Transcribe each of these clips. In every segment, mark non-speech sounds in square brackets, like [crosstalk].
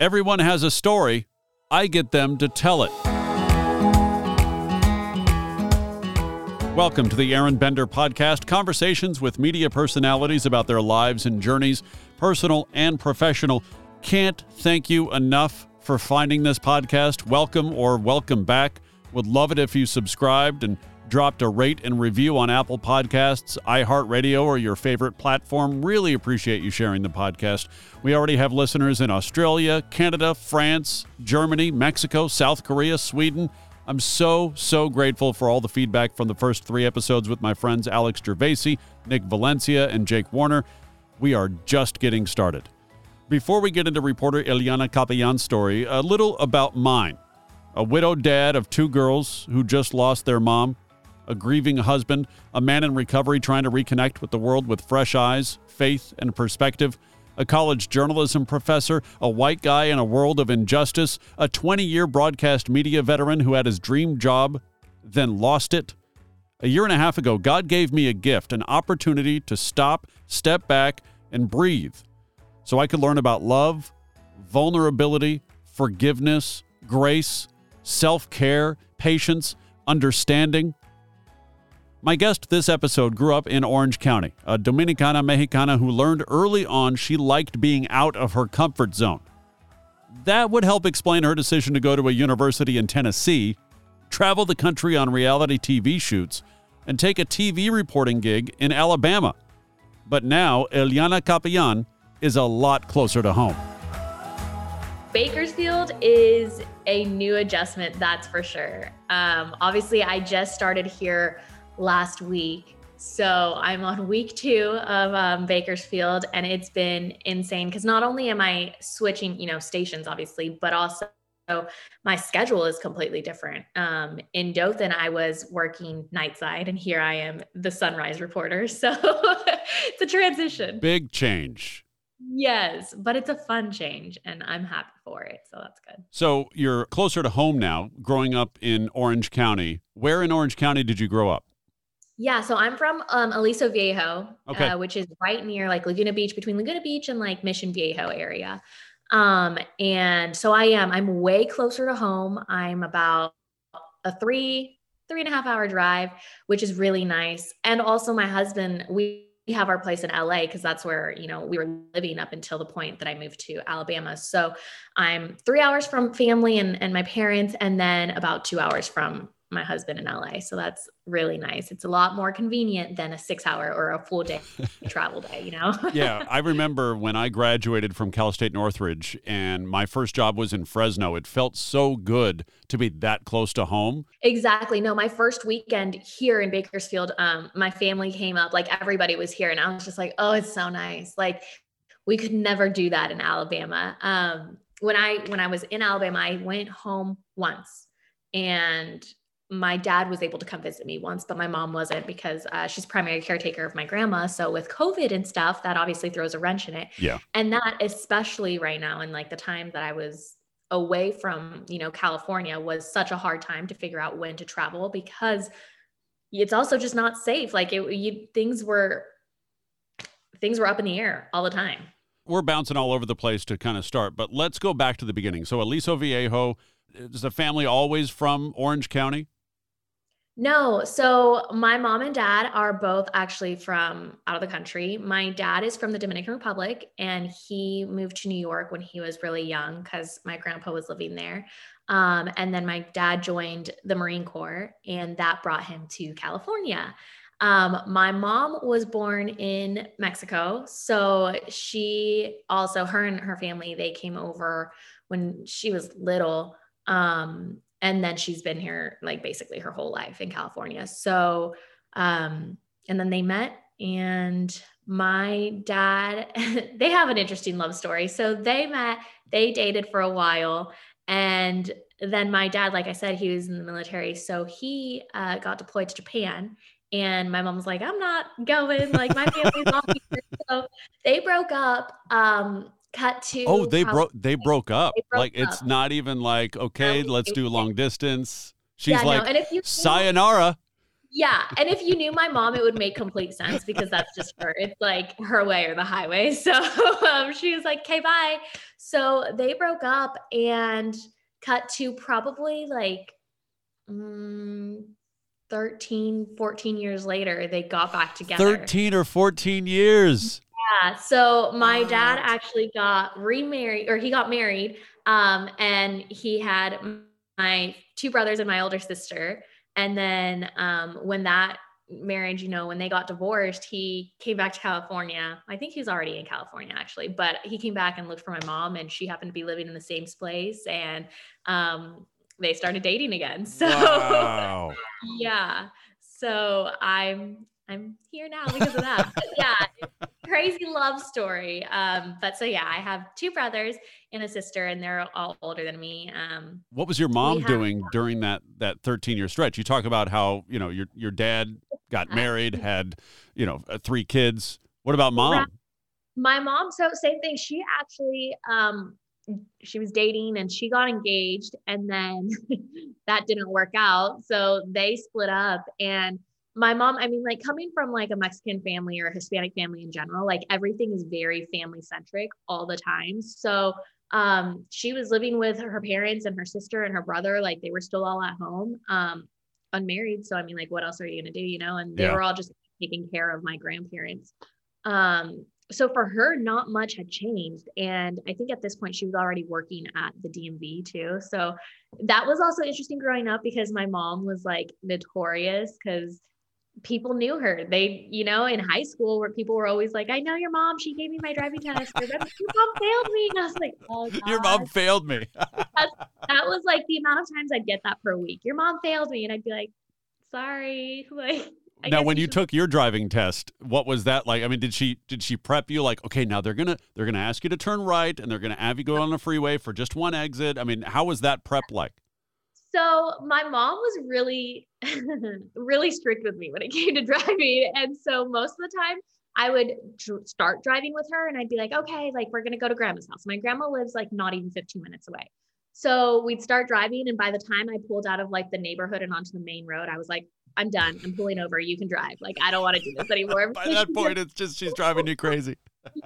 Everyone has a story. I get them to tell it. Welcome to the Aron Bender Podcast conversations with media personalities about their lives and journeys, personal and professional. Can't thank you enough for finding this podcast. Welcome or welcome back. Would love it if you subscribed and dropped a rate and review on Apple Podcasts, iHeartRadio, or your favorite platform. Really appreciate you sharing the podcast. We already have listeners in Australia, Canada, France, Germany, Mexico, South Korea, Sweden. I'm so, so grateful for all the feedback from the first three episodes with my friends Alex Gervasi, Nick Valencia, and Jake Warner. We are just getting started. Before we get into reporter Ilyana Capellan's story, a little about mine. A widowed dad of two girls who just lost their mom, a grieving husband, a man in recovery trying to reconnect with the world with fresh eyes, faith, and perspective, a college journalism professor, a white guy in a world of injustice, a 20 year broadcast media veteran who had his dream job, then lost it. A year and a half ago, God gave me a gift, an opportunity to stop, step back, and breathe so I could learn about love, vulnerability, forgiveness, grace, self care, patience, understanding. My guest this episode grew up in Orange County, a Dominicana Mexicana who learned early on she liked being out of her comfort zone. That would help explain her decision to go to a university in Tennessee, travel the country on reality TV shoots, and take a TV reporting gig in Alabama. But now, Ilyana Capellan is a lot closer to home. Bakersfield is a new adjustment, that's for sure. Um, obviously, I just started here last week. So I'm on week two of um, Bakersfield, and it's been insane because not only am I switching, you know, stations, obviously, but also my schedule is completely different. Um, in Dothan, I was working nightside, and here I am, the sunrise reporter. [laughs] So it's a transition. Big change. Yes, but it's a fun change, and I'm happy for it. So that's good. So you're closer to home now, growing up in Orange County. Where in Orange County did you grow up? Yeah, so I'm from um, Aliso Viejo, Okay. uh, which is right near like Laguna Beach, between Laguna Beach and like Mission Viejo area. Um, and so I am. I'm way closer to home. I'm about a three three and a half hour drive, which is really nice. And also, my husband, we we have our place in LA because that's where you know we were living up until the point that I moved to Alabama. So I'm three hours from family and and my parents, and then about two hours from my husband in LA. So that's really nice. It's a lot more convenient than a six hour or a full day [laughs] travel day, you know? yeah, [laughs] I remember when I graduated from Cal State Northridge and my first job was in Fresno. It felt so good to be that close to home. Exactly. No, my first weekend here in Bakersfield, um, my family came up, like everybody was here, and I was just like, oh, it's so nice. Like we could never do that in Alabama. Um, when I when I was in Alabama, I went home once and my dad was able to come visit me once, but my mom wasn't because uh, she's primary caretaker of my grandma. So with COVID and stuff, that obviously throws a wrench in it. Yeah. And that, especially right now, in like the time that I was away from, you know, California, was such a hard time to figure out when to travel because it's also just not safe. Like it, you, things were, things were up in the air all the time. We're bouncing all over the place to kind of start, but let's go back to the beginning. So Aliso Viejo, is the family always from Orange County? No. So my mom and dad are both actually from out of the country. My dad is from the Dominican Republic and he moved to New York when he was really young because my grandpa was living there. Um, and then my dad joined the Marine Corps and that brought him to California. Um, my mom was born in Mexico. So she also, her and her family, they came over when she was little. Um, and then she's been here like basically her whole life in California. So, um, and then they met, and my dad, [laughs] they have an interesting love story. So they met, they dated for a while, and then my dad, like I said, he was in the military, so he uh, got deployed to Japan. And my mom was like, I'm not going. Like my family's all here. [laughs] So they broke up. Um, cut to Oh, they broke they broke up. They broke like it's not even like, okay, No, let's do long distance. She's Yeah, no, like and if you sayonara. Yeah. And if you knew my mom, it would make complete sense because that's just her. It's like her way or the highway. [laughs] So um, she was like, okay, bye. So they broke up and cut to probably like mm, 13, 14 years later, they got back together. 13 or 14 years. Yeah. So my dad actually got remarried or he got married. Um, and he had my two brothers and my older sister. And then um, when that marriage, you know, when they got divorced, he came back to California. I think he was already in California actually, but he came back and looked for my mom and she happened to be living in the same place and um, they started dating again. [laughs] So wow. [laughs] yeah. So I'm I'm here now because of that. yeah, crazy love story. Um, but so yeah, I have two brothers and a sister, and they're all older than me. Um, what was your mom doing during that that 13 year stretch? You talk about how you know your your dad got married, had you know uh, three kids. What about mom? My mom, so same thing. She actually um, she was dating and she got engaged, and then [laughs] that didn't work out, so they split up and my mom, I mean, like coming from like a Mexican family or a Hispanic family in general, like everything is very family centric all the time. So um, she was living with her parents and her sister and her brother, like they were still all at home, um, unmarried. So I mean, like, what else are you gonna do, you know? And they yeah. were all just taking care of my grandparents. Um, so for her, not much had changed. And I think at this point, she was already working at the DMV too. So that was also interesting growing up because my mom was like notorious because people knew her. They, you know, in high school where people were always like, I know your mom, she gave me my driving test. your mom failed me. And I was like, oh. [laughs] Your mom failed me. [laughs] that was like the amount of times I'd get that per week. Your mom failed me. And I'd be like, sorry. [laughs] Like, I now when you, took your driving test what was that like i mean did she did she prep you like okay now they're gonna they're gonna ask you to turn right and they're gonna have you go on the freeway for just one exit i mean how was that prep like so my mom was really, [laughs] really strict with me when it came to [laughs] driving. And so most of the time I would dr- start driving with her and I'd be like, okay, like we're going to go to grandma's house. My grandma lives like not even 15 minutes away. So we'd start driving. And by the time I pulled out of like the neighborhood and onto the main road, I was like, I'm done. I'm pulling over. You can drive. Like, I don't want to do this [laughs] anymore. by that point, it's just she's driving you crazy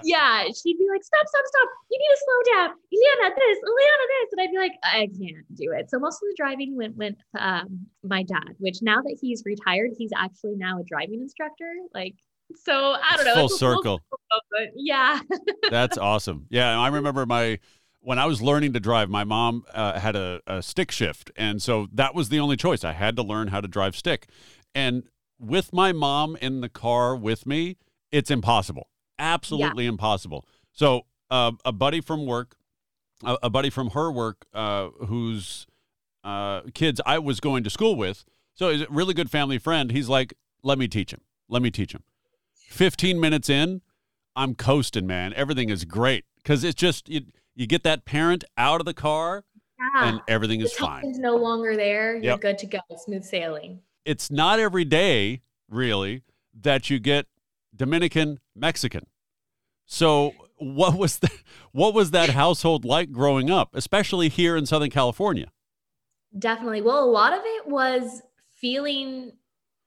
yeah, she'd be like, stop, stop, stop. You need to slow down. Ilyana, this, Ilyana, this. And I'd be like, I can't do it. So most of the driving went with um, my dad, which now that he's retired, he's actually now a driving instructor. Like, so I don't know. Full circle. yeah. [laughs] That's awesome. Yeah. I remember my, when I was learning to drive, my mom uh, had a, a stick shift. And so that was the only choice. I had to learn how to drive stick. And with my mom in the car with me, it's impossible absolutely yeah. impossible. So uh, a buddy from work, a, a buddy from her work, uh, whose uh, kids I was going to school with, so he's a really good family friend. He's like, "Let me teach him. Let me teach him." Fifteen minutes in, I'm coasting, man. Everything is great because it's just you, you get that parent out of the car yeah. and everything is fine. Is no longer there. You're yep. good to go. Smooth sailing. It's not every day, really, that you get Dominican Mexican. So what was the, what was that household like growing up, especially here in Southern California? Definitely. Well, a lot of it was feeling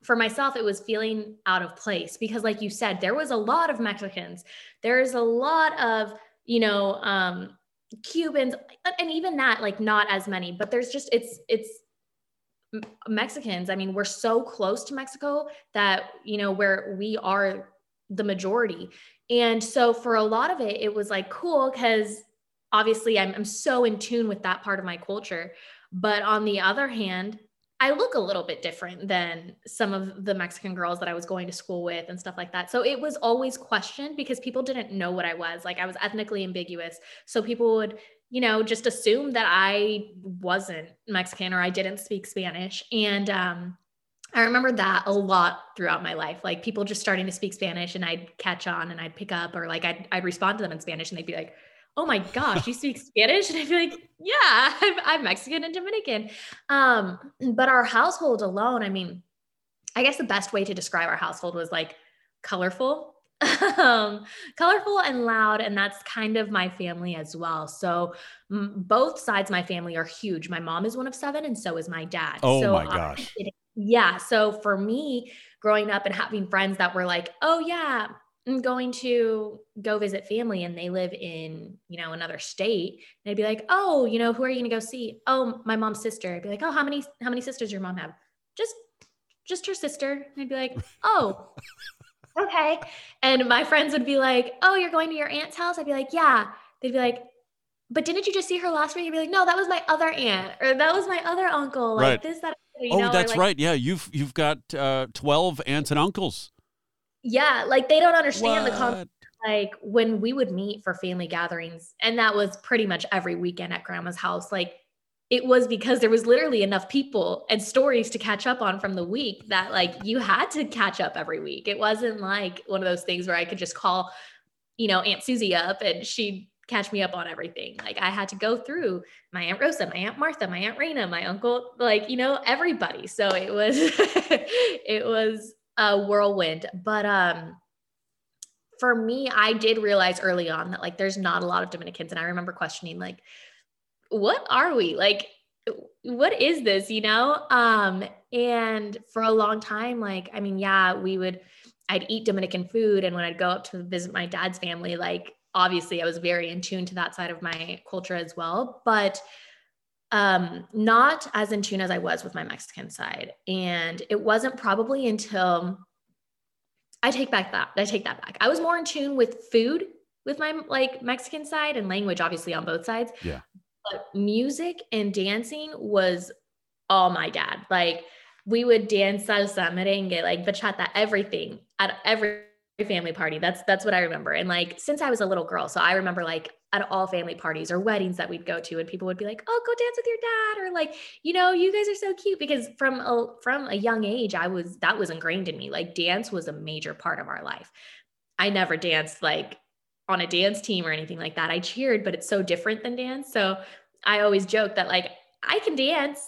for myself it was feeling out of place because like you said there was a lot of Mexicans. There's a lot of, you know, um Cubans and even that like not as many, but there's just it's it's Mexicans. I mean, we're so close to Mexico that, you know, where we are the majority. And so for a lot of it, it was like cool because obviously I'm, I'm so in tune with that part of my culture. But on the other hand, I look a little bit different than some of the Mexican girls that I was going to school with and stuff like that. So it was always questioned because people didn't know what I was. Like I was ethnically ambiguous. So people would, you know, just assume that I wasn't Mexican or I didn't speak Spanish. And um, I remember that a lot throughout my life. Like people just starting to speak Spanish and I'd catch on and I'd pick up or like I'd, I'd respond to them in Spanish and they'd be like, oh my gosh, you speak Spanish? And I'd be like, yeah, [laughs] I'm, I'm Mexican and Dominican. Um, but our household alone, I mean, I guess the best way to describe our household was like colorful, [laughs] um, colorful and loud. And that's kind of my family as well. So m- both sides of my family are huge. My mom is one of seven and so is my dad. Oh so my gosh. Yeah. So for me, growing up and having friends that were like, oh, yeah, I'm going to go visit family and they live in, you know, another state, they'd be like, "Oh, you know, who are you going to go see?" "Oh, my mom's sister." I'd be like, "Oh, how many how many sisters your mom have?" "Just just her sister." And I'd be like, [laughs] "Oh." okay. And my friends would be like, "Oh, you're going to your aunt's house?" I'd be like, "Yeah." They'd be like, "But didn't you just see her last week?" I'd be like, "No, that was my other aunt or that was my other uncle." Like Right. this that you oh, know, that's like, right. Yeah, you've you've got uh, twelve aunts and uncles. Yeah, like they don't understand the What? concept like when we would meet for family gatherings and that was pretty much every weekend at grandma's house like it was because there was literally enough people and stories to catch up on from the week that like you had to catch up every week it wasn't like one of those things where i could just call you know aunt susie up and she'd catch me up on everything like i had to go through my aunt rosa my aunt martha my aunt Raina, my uncle like you know everybody so it was [laughs] it was a whirlwind but um for me, I did realize early on that like there's not a lot of Dominicans. And I remember questioning, like, what are we? Like, what is this, you know? Um, and for a long time, like, I mean, yeah, we would I'd eat Dominican food. And when I'd go up to visit my dad's family, like obviously I was very in tune to that side of my culture as well. But um not as in tune as I was with my Mexican side. And it wasn't probably until I take back that. I take that back. I was more in tune with food with my like Mexican side and language, obviously on both sides. Yeah. But music and dancing was all my dad. Like we would dance salsa, merengue, like bachata, everything at every family party. That's that's what I remember. And like since I was a little girl, so I remember like at all family parties or weddings that we'd go to, and people would be like, "Oh, go dance with your dad," or like, you know, you guys are so cute. Because from a from a young age, I was that was ingrained in me. Like dance was a major part of our life. I never danced like on a dance team or anything like that. I cheered, but it's so different than dance. So I always joke that like I can dance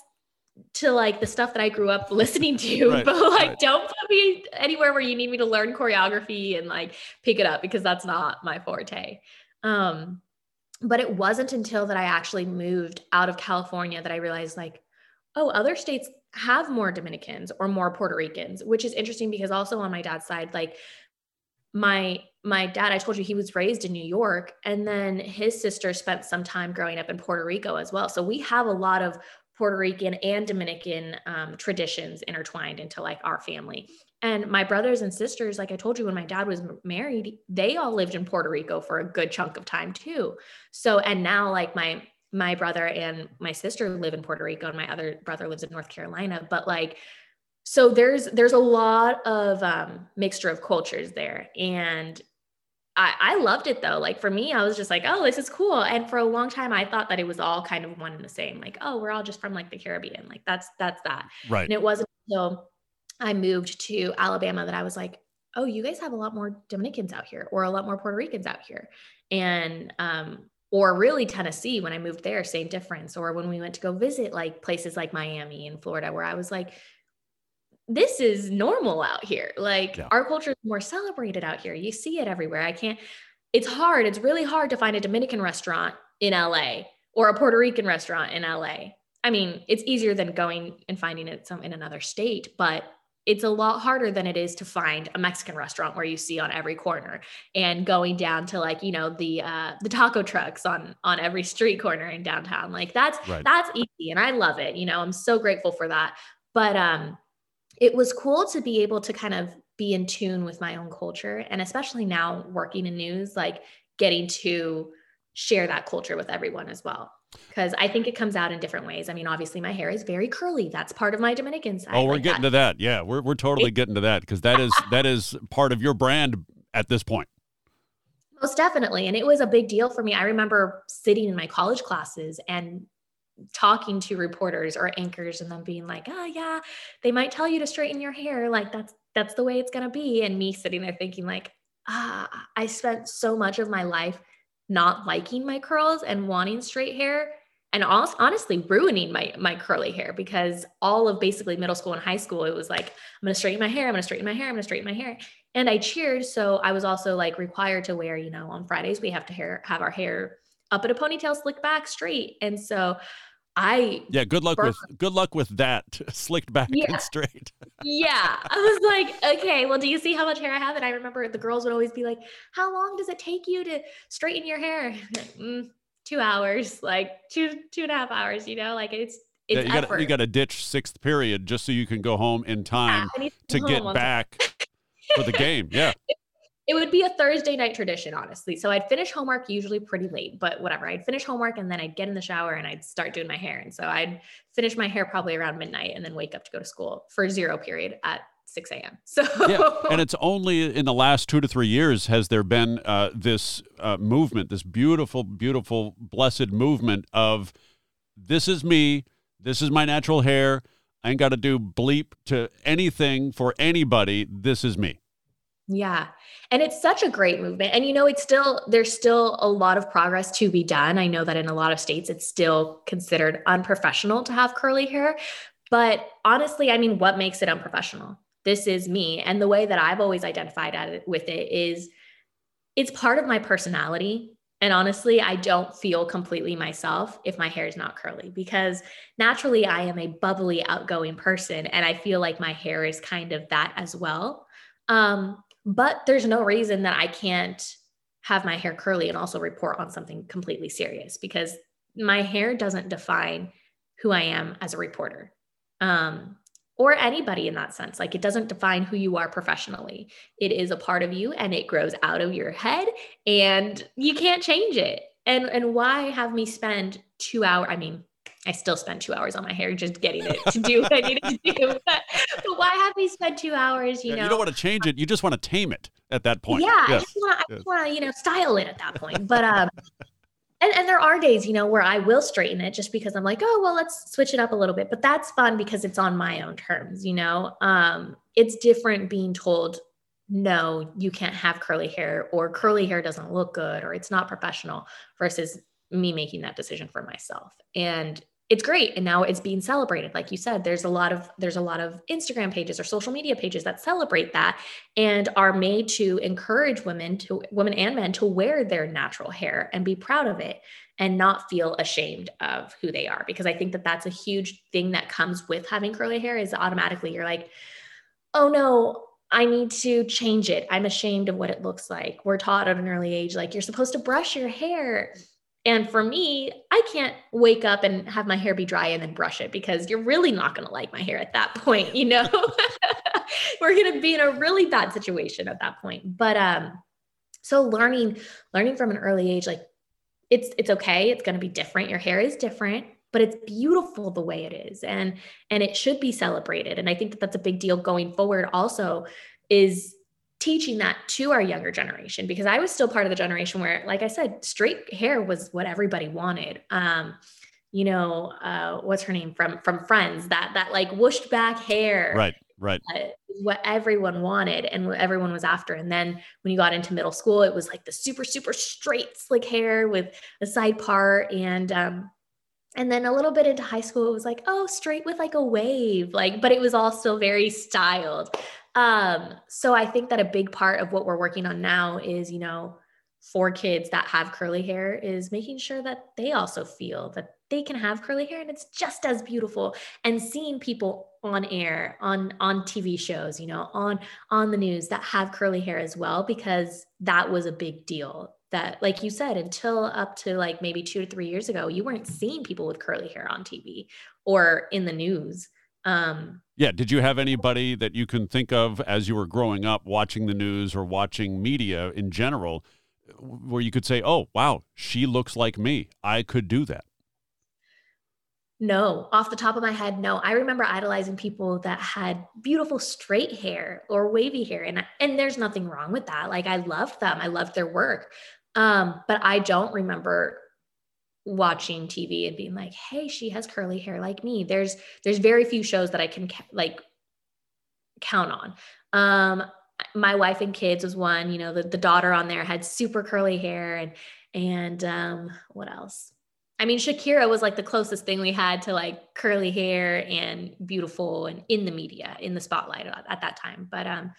to like the stuff that I grew up [laughs] listening to, Right, but like right. don't put me anywhere where you need me to learn choreography and like pick it up because that's not my forte. Um, but it wasn't until that I actually moved out of California that I realized like, oh, other states have more Dominicans or more Puerto Ricans, which is interesting because also on my dad's side, like my my dad i told you he was raised in new york and then his sister spent some time growing up in puerto rico as well so we have a lot of puerto rican and dominican um, traditions intertwined into like our family. And my brothers and sisters like i told you when my dad was married they all lived in puerto rico for a good chunk of time too. So and now like my my brother and my sister live in puerto rico and my other brother lives in north carolina. But like so there's there's a lot of um, mixture of cultures there. And I, I loved it though. Like for me i was just like oh this is cool. And for a long time i thought that it was all kind of one and the same like oh we're all just from like the caribbean. Like that's that's that. Right. and it wasn't until i moved to alabama that i was like oh you guys have a lot more dominicans out here or a lot more puerto ricans out here. And um or really tennessee when i moved there same difference. Or when we went to go visit like places like miami and florida where i was like this is normal out here. Like Yeah. our culture is more celebrated out here. You see it everywhere. I can't, it's hard. It's really hard to find a Dominican restaurant in LA or a Puerto Rican restaurant in LA. I mean, it's easier than going and finding it some in another state, but it's a lot harder than it is to find a Mexican restaurant where you see on every corner and going down to like, you know, the uh the taco trucks on on every street corner in downtown. Like that's Right. that's easy and I love it. You know, I'm so grateful for that. But um it was cool to be able to kind of be in tune with my own culture and especially now working in news like getting to share that culture with everyone as well because i think it comes out in different ways i mean obviously my hair is very curly that's part of my dominican side Oh, we're like getting that. to that. Yeah, we're we're totally getting to that because that is that is part of your brand at this point. Most definitely. And it was a big deal for me. I remember sitting in my college classes and talking to reporters or anchors and them being like, oh yeah, they might tell you to straighten your hair. Like that's that's the way it's gonna be. And me sitting there thinking, like, ah, I spent so much of my life not liking my curls and wanting straight hair and hon- honestly ruining my my curly hair because all of basically middle school and high school it was like i'm going to straighten my hair i'm going to straighten my hair i'm going to straighten my hair and I cheered. So I was also like required to wear, you know, on Fridays we have to hair have our hair up in a ponytail, slick back, straight. And so I yeah. Good luck with good luck with that [laughs] slicked back yeah. and straight. [laughs] yeah, I was like, okay, well, do you see how much hair I have? And I remember the girls would always be like, "How long does it take you to straighten your hair?" [laughs] mm, two hours, like two two and a half hours. You know, like it's it's yeah, you got you got to ditch sixth period just so you can go home in time yeah, to, to get back for the game. Yeah. It would be a Thursday night tradition, honestly. So I'd finish homework usually pretty late, but whatever. I'd finish homework and then I'd get in the shower and I'd start doing my hair. And so I'd finish my hair probably around midnight and then wake up to go to school for zero period at 6 a.m. [laughs] So yeah, and it's only in the last two to three years has there been uh, this uh, movement, this beautiful, beautiful, blessed movement of this is me, this is my natural hair. I ain't got to do bleep to anything for anybody. This is me. Yeah. And it's such a great movement. And you know, it's still, there's still a lot of progress to be done. I know that in a lot of states, it's still considered unprofessional to have curly hair. But honestly, I mean, what makes it unprofessional? This is me. And the way that I've always identified it, with it is it's part of my personality. And honestly, I don't feel completely myself if my hair is not curly because naturally I am a bubbly, outgoing person. And I feel like my hair is kind of that as well. Um, but there's no reason that I can't have my hair curly and also report on something completely serious because my hair doesn't define who I am as a reporter. Um, or anybody in that sense. Like it doesn't define who you are professionally. It is a part of you and it grows out of your head and you can't change it. And and why have me spend 2 hours I mean, I still spend 2 hours on my hair just getting it to do what I need to do. [laughs] But, [laughs] why have we spent 2 hours, you yeah, know? You don't want to change it, you just want to tame it at that point. Yeah, yes. I just want I just want to, you know, style it at that point. But um [laughs] and, and there are days, you know, where I will straighten it just because I'm like, oh, well, let's switch it up a little bit. But that's fun because it's on my own terms, you know. Um, it's different being told, no, you can't have curly hair, or curly hair doesn't look good, or it's not professional, versus me making that decision for myself. And it's great and now it's being celebrated like you said there's a lot of there's a lot of instagram pages or social media pages that celebrate that and are made to encourage women to women and men to wear their natural hair and be proud of it and not feel ashamed of who they are because i think that that's a huge thing that comes with having curly hair is automatically you're like oh no I need to change it. I'm ashamed of what it looks like. We're taught at an early age, like you're supposed to brush your hair. And for me, I can't wake up and have my hair be dry and then brush it because you're really not going to like my hair at that [laughs] point, you know? [laughs] We're going to be in a really bad situation at that point. But um so learning learning from an early age like it's it's okay, it's going to be different. Your hair is different, but it's beautiful the way it is and and it should be celebrated. And I think that that's a big deal going forward also is teaching that to our younger generation because I was still part of the generation where, like I said, straight hair was what everybody wanted. Um, you know, uh, what's her name from from Friends? That that like whooshed back hair, right? Right. Uh, what everyone wanted and what everyone was after. And then when you got into middle school, it was like the super super straight slick hair with a side part and um, and then a little bit into high school it was like oh straight with like a wave like but it was all still very styled um, so I think that a big part of what we're working on now is, you know, for kids that have curly hair is making sure that they also feel that they can have curly hair and it's just as beautiful. And seeing people on air on on TV shows you know on on the news that have curly hair as well because that was a big deal that like you said until up to like maybe 2 to 3 years ago you weren't seeing people with curly hair on TV or in the news. Um, yeah. Did you have anybody that you can think of as you were growing up watching the news or watching media in general where you could say, oh, wow, she looks like me? I could do that? No, off the top of my head, no. I remember idolizing people that had beautiful straight hair or wavy hair, and and there's nothing wrong with that. Like I loved them, I loved their work, um, but I don't remember watching TV and being like, "Hey, she has curly hair like me." There's there's very few shows that I can like count on. Um my wife and kids was one, you know, the, the daughter on there had super curly hair and and um what else? I mean, Shakira was like the closest thing we had to like curly hair and beautiful and in the media, in the spotlight at, at that time. But um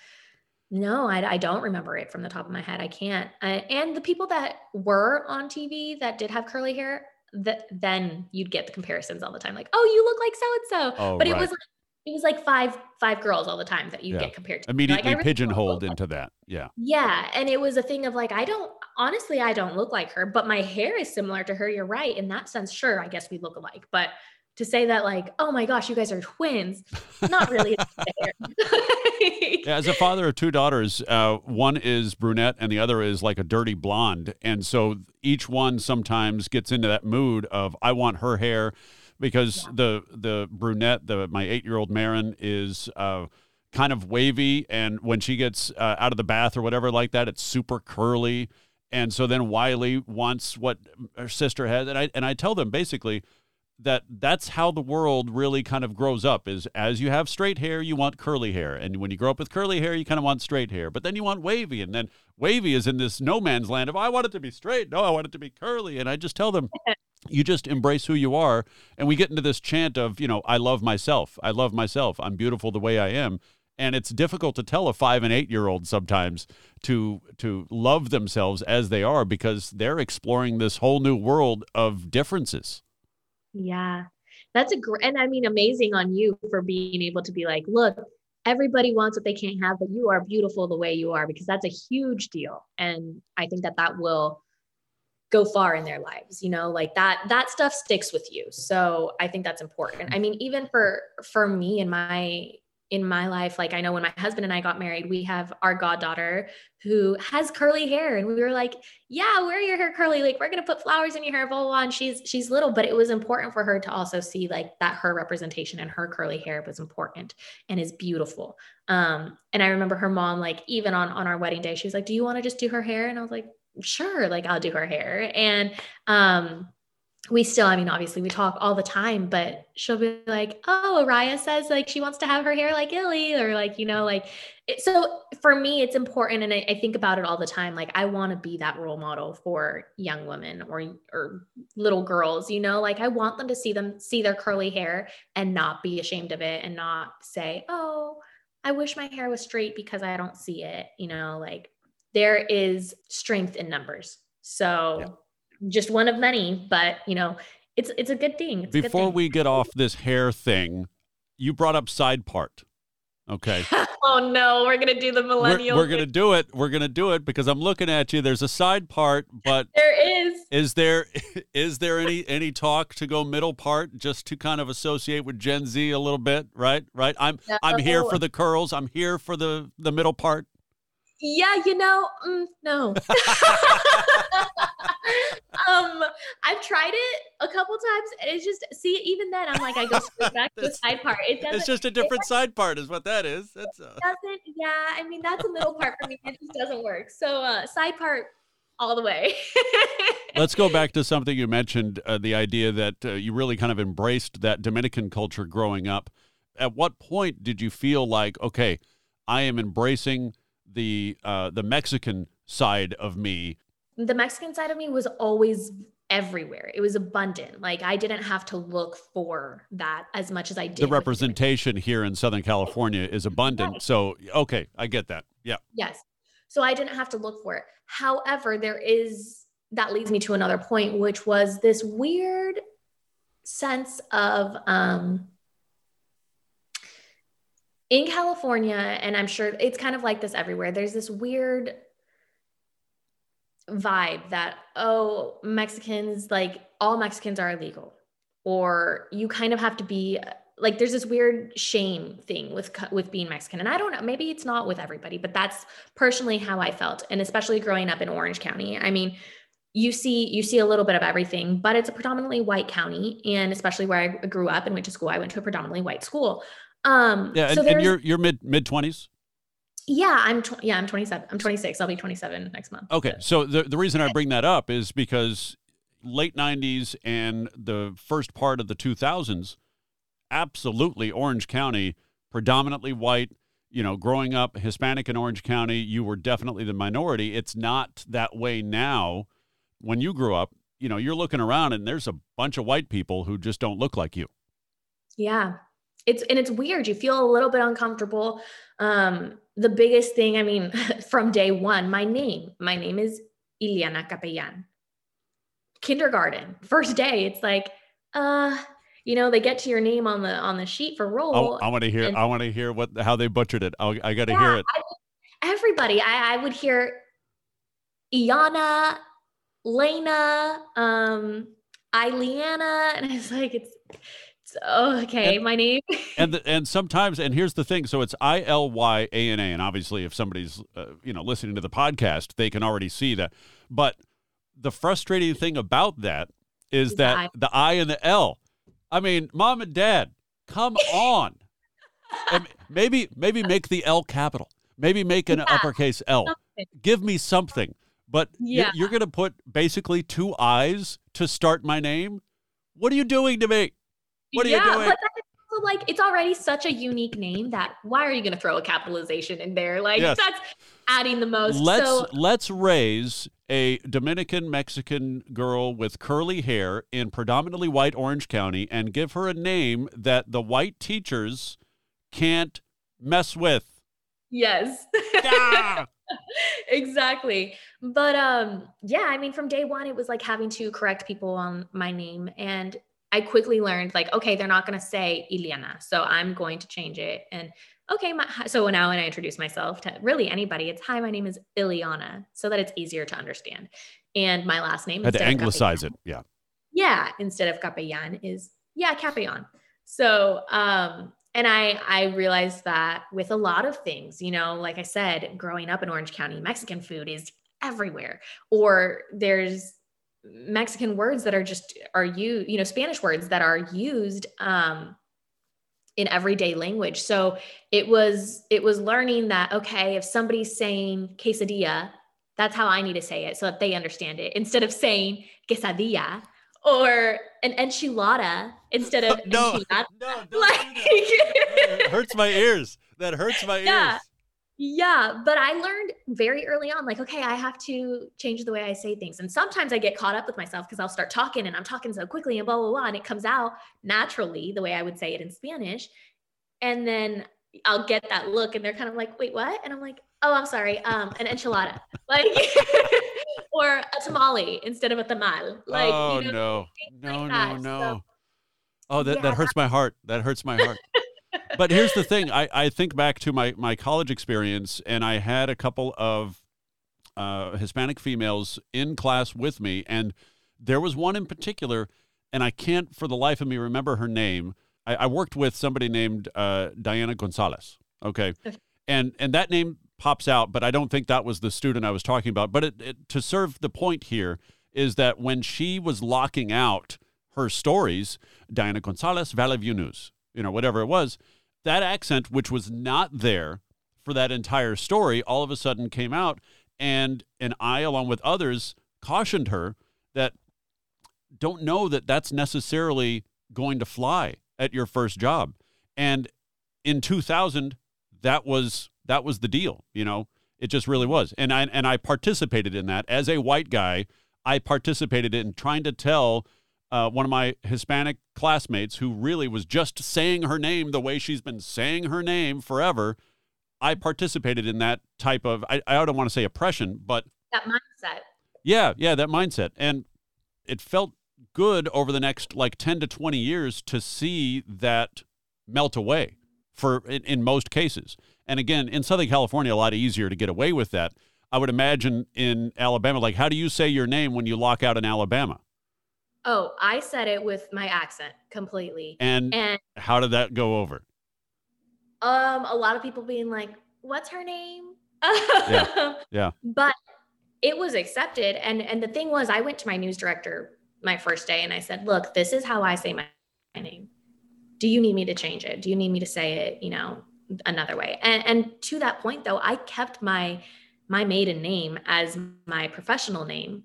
no, I, I, don't remember it from the top of my head. I can't. Uh, and the people that were on TV that did have curly hair, that then you'd get the comparisons all the time, like, oh, you look like so and so. But it was like it was like five five girls all the time that you yeah. get compared to. Immediately like, really pigeonholed into that. Yeah. Yeah. And it was a thing of like, I don't honestly, I don't look like her, but my hair is similar to her. You're right. In that sense, sure, I guess we look alike. But to say that like, oh my gosh, you guys are twins, not really [laughs] [laughs] yeah, as a father of two daughters, uh, one is brunette and the other is like a dirty blonde. And so each one sometimes gets into that mood of I want her hair because yeah. the the brunette, the my eight year old Marin is uh, kind of wavy, and when she gets uh, out of the bath or whatever like that, it's super curly. And so then Wiley wants what her sister has, and I and I tell them basically that that's how the world really kind of grows up is as you have straight hair you want curly hair. And when you grow up with curly hair you kind of want straight hair. But then you want wavy and then wavy is in this no man's land of i want it to be straight. No i want it to be curly. And i just tell them [laughs] you just embrace who you are. And we get into this chant of you know i love myself. I love myself. I'm beautiful the way i am. And it's difficult to tell a five and eight year old sometimes to to love themselves as they are because they're exploring this whole new world of differences yeah. That's a great and i mean amazing on you for being able to be like look everybody wants what they can't have but you are beautiful the way you are because that's a huge deal and i think that that will go far in their lives you know? Like that that stuff sticks with you so i think that's important. I mean even for for me and my in my life like i know when my husband and i got married we have our goddaughter who has curly hair and we were like yeah wear your hair curly like we're gonna put flowers in your hair blah, blah, blah. and she's she's little but it was important for her to also see like that her representation and her curly hair was important and is beautiful um and i remember her mom like even on on our wedding day she was like do you want to just do her hair and i was like sure, like I'll do her hair. And um, we still, I mean, obviously we talk all the time, but she'll be like, oh, Araya says like she wants to have her hair like Illy, or like, you know, like, it, so for me, it's important. And I, I think about it all the time. Like, I want to be that role model for young women or, or little girls, you know, like I want them to see them, see their curly hair and not be ashamed of it and not say, oh, I wish my hair was straight because I don't see it, you know, like there is strength in numbers. So. Just one of many, but you know, it's it's a good thing. It's Before good thing. we get off this hair thing, you brought up side part. Okay. [laughs] oh no, we're gonna do the millennial. We're, we're gonna do it. We're gonna do it because I'm looking at you. There's a side part, but [laughs] there is. Is there [laughs] is there any any talk to go middle part just to kind of associate with Gen Z a little bit? Right, right. I'm no. I'm here for the curls. I'm here for the the middle part yeah, you know, mm, no. Um, I've tried it a couple times, and it's just see. Even then, I'm like, I go [laughs] straight back to the side part. It doesn't. It's just a different side part, is what that is. That's uh... doesn't. Yeah, I mean, that's a middle part for me. It just doesn't work. So, uh, side part all the way. [laughs] Let's go back to something you mentioned uh, the idea that uh, you really kind of embraced that Dominican culture growing up. At what point did you feel like, okay, I am embracing the uh, the Mexican side of me. The Mexican side of me was always everywhere. It was abundant. Like I didn't have to look for that as much as I did. The representation here in Southern California is abundant. Right. So okay, I get that. Yeah. Yes. So I didn't have to look for it. However, there is that leads me to another point, which was this weird sense of um in California, and I'm sure it's kind of like this everywhere, there's this weird vibe that, oh, Mexicans, like all Mexicans are illegal, or you kind of have to be like there's this weird shame thing with with being Mexican. And I don't know maybe it's not with everybody but that's personally how I felt. And especially growing up in Orange County I mean you see you see a little bit of everything but it's a predominantly white county. And especially where I grew up and went to school I went to a predominantly white school. Um, yeah, so and, and you're you're mid mid twenties. Yeah, I'm tw- yeah, I'm 27. I'm 26. I'll be 27 next month. Okay, so the the reason I bring that up is because late 90s and the first part of the 2000s, absolutely Orange County, predominantly white. You know, growing up Hispanic in Orange County, you were definitely the minority. It's not that way now. When you grew up, you know, you're looking around and there's a bunch of white people who just don't look like you. Yeah, it's and it's weird you feel a little bit uncomfortable um the biggest thing i mean [laughs] from day one my name my name is Ilyana Capellan kindergarten, first day. It's like, uh, you know, they get to your name on the on the sheet for roll. Oh, I want to hear. and- I want to hear what how they butchered it. I'll, I got to Yeah, hear it. I- everybody, I, I would hear Iana, Lena, um, Ileana, and it's like it's oh, okay. And- my name. and the, [laughs] and sometimes and here's the thing so it's i l y a n a and obviously if somebody's uh, you know listening to the podcast they can already see that but the frustrating thing about that is that I. the i and the l i mean mom and dad come on [laughs] And maybe maybe make the l capital maybe make an Yeah. uppercase l Something. give me something but Yeah. you're, going to put basically two i's to start my name what are you doing to me what are yeah, you doing but that's also like it's already such a unique name that why are you going to throw a capitalization in there? Like Yes. that's adding the most. let's so let's raise a Dominican Mexican girl with curly hair in predominantly white Orange County and give her a name that the white teachers can't mess with. yes. Ah! [laughs] exactly. But um yeah, I mean from day 1 it was like having to correct people on my name and I quickly learned like okay, they're not going to say Iliana. So I'm going to change it and okay, my, so now when I introduce myself to really anybody, it's hi, my name is Iliana so that it's easier to understand. And my last name Had to anglicize Capellan- it. Yeah. yeah instead of capellan is yeah capellan so um and i i realized that with a lot of things you know like i said growing up in orange county mexican food is everywhere or there's mexican words that are just are you you know spanish words that are used um in everyday language so it was it was learning that okay if somebody's saying quesadilla that's how i need to say it so that they understand it instead of saying quesadilla or an enchilada instead of [laughs] No, enchilada. no, don't [laughs] do Like, that. It hurts my ears. That hurts my [laughs] Yeah. ears. Yeah, but I learned very early on, like, okay, I have to change the way I say things. And sometimes I get caught up with myself because I'll start talking and I'm talking so quickly and blah, blah, blah. And it comes out naturally the way I would say it in Spanish. And then I'll get that look and they're kind of like, wait, what? And I'm like, oh, I'm sorry, um, an enchilada. [laughs] Like, [laughs] or a tamale instead of a tamal. Like, oh you know, no, no, like no, no. So- oh, that, Yeah, that hurts my heart. That hurts my heart. [laughs] but here's the thing. I, I think back to my, my college experience, and I had a couple of uh, Hispanic females in class with me, and there was one in particular, and I can't for the life of me remember her name. I, I worked with somebody named uh, Diana Gonzalez. Okay. And and that name pops out, but I don't think that was the student I was talking about. But it, it, to serve the point here is that when she was locking out her stories, Diana Gonzalez, Valley View News, you know, whatever it was, that accent, which was not there for that entire story, all of a sudden came out. And, and I, along with others, cautioned her that don't know that that's necessarily going to fly at your first job. And in 2000, that was that was the deal. You know, it just really was. And I and I participated in that as a white guy. I participated in trying to tell uh, one of my Hispanic classmates who really was just saying her name the way she's been saying her name forever. I participated in that type of I, I don't want to say oppression, but that mindset. yeah, yeah, that mindset. And it felt good over the next like 10 to 20 years to see that melt away for in, in most cases. And again, in Southern California, a lot easier to get away with that. I would imagine in Alabama, like how do you say your name when you lock out in Alabama? Oh, I said it with my accent completely. And And how did that go over? um a lot of people being like, "What's her name?" Yeah, [laughs] yeah. But it was accepted and and the thing was I went to my news director my first day and I said, "Look, this is how I say my, my name. Do you need me to change it? Do you need me to say it, you know, another way?" And and to that point though, I kept my my maiden name as my professional name